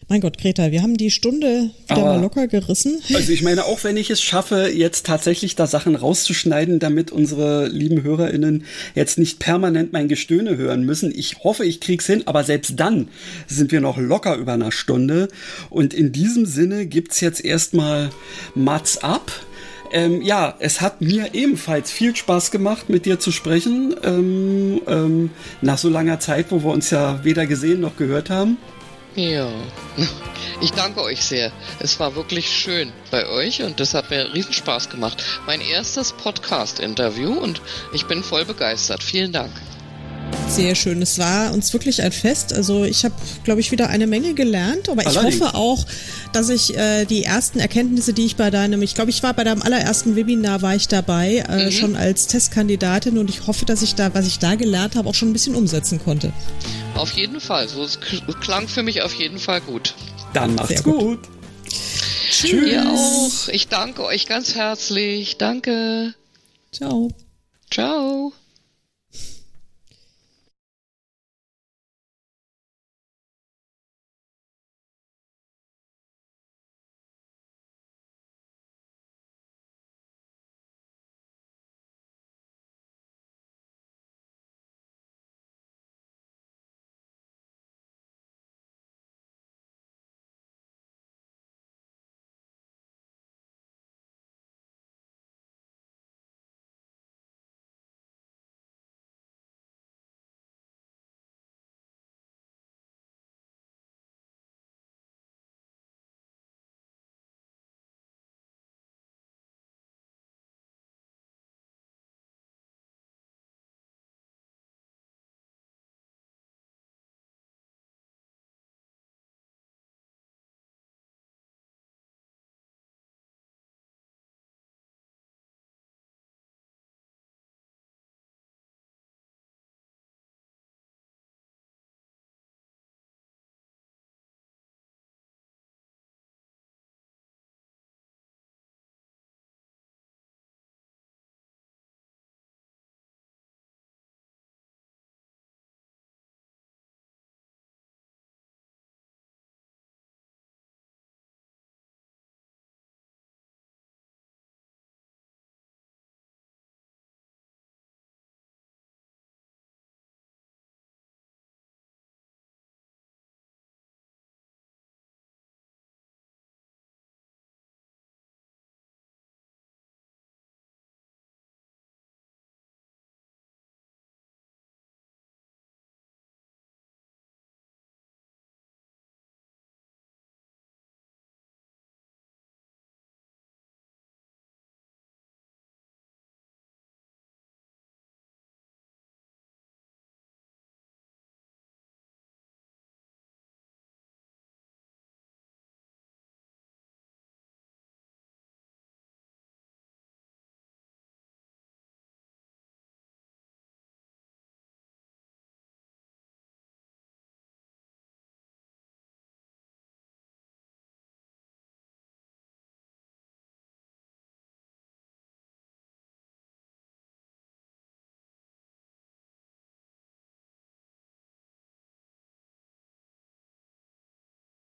Mein Gott, Greta, wir haben die Stunde wieder Aber, mal locker gerissen. Also ich meine, auch wenn ich es schaffe, jetzt tatsächlich da Sachen rauszuschneiden, damit unsere lieben HörerInnen jetzt nicht permanent mein Gestöhne hören müssen. Ich hoffe, ich krieg's hin, aber selbst dann sind wir noch locker über einer Stunde. Und in diesem Sinne gibt's jetzt erstmal Mats ab. Ähm, ja, es hat mir ebenfalls viel Spaß gemacht, mit dir zu sprechen. Ähm, ähm, nach so langer Zeit, wo wir uns ja weder gesehen noch gehört haben. Ja, ich danke euch sehr. Es war wirklich schön bei euch und das hat mir riesen Spaß gemacht. Mein erstes Podcast-Interview und ich bin voll begeistert. Vielen Dank. Sehr schön. Es war uns wirklich ein Fest. Also ich habe, glaube ich, wieder eine Menge gelernt, aber ich Allerdings. hoffe auch, dass ich äh, die ersten Erkenntnisse, die ich bei deinem, ich glaube, ich war bei deinem allerersten Webinar, war ich dabei, äh, mhm. schon als Testkandidatin und ich hoffe, dass ich da, was ich da gelernt habe, auch schon ein bisschen umsetzen konnte. Auf jeden Fall. So es klang für mich auf jeden Fall gut. Dann macht's gut. gut. Tschüss. Ihr auch. Ich danke euch ganz herzlich. Danke. Ciao. Ciao.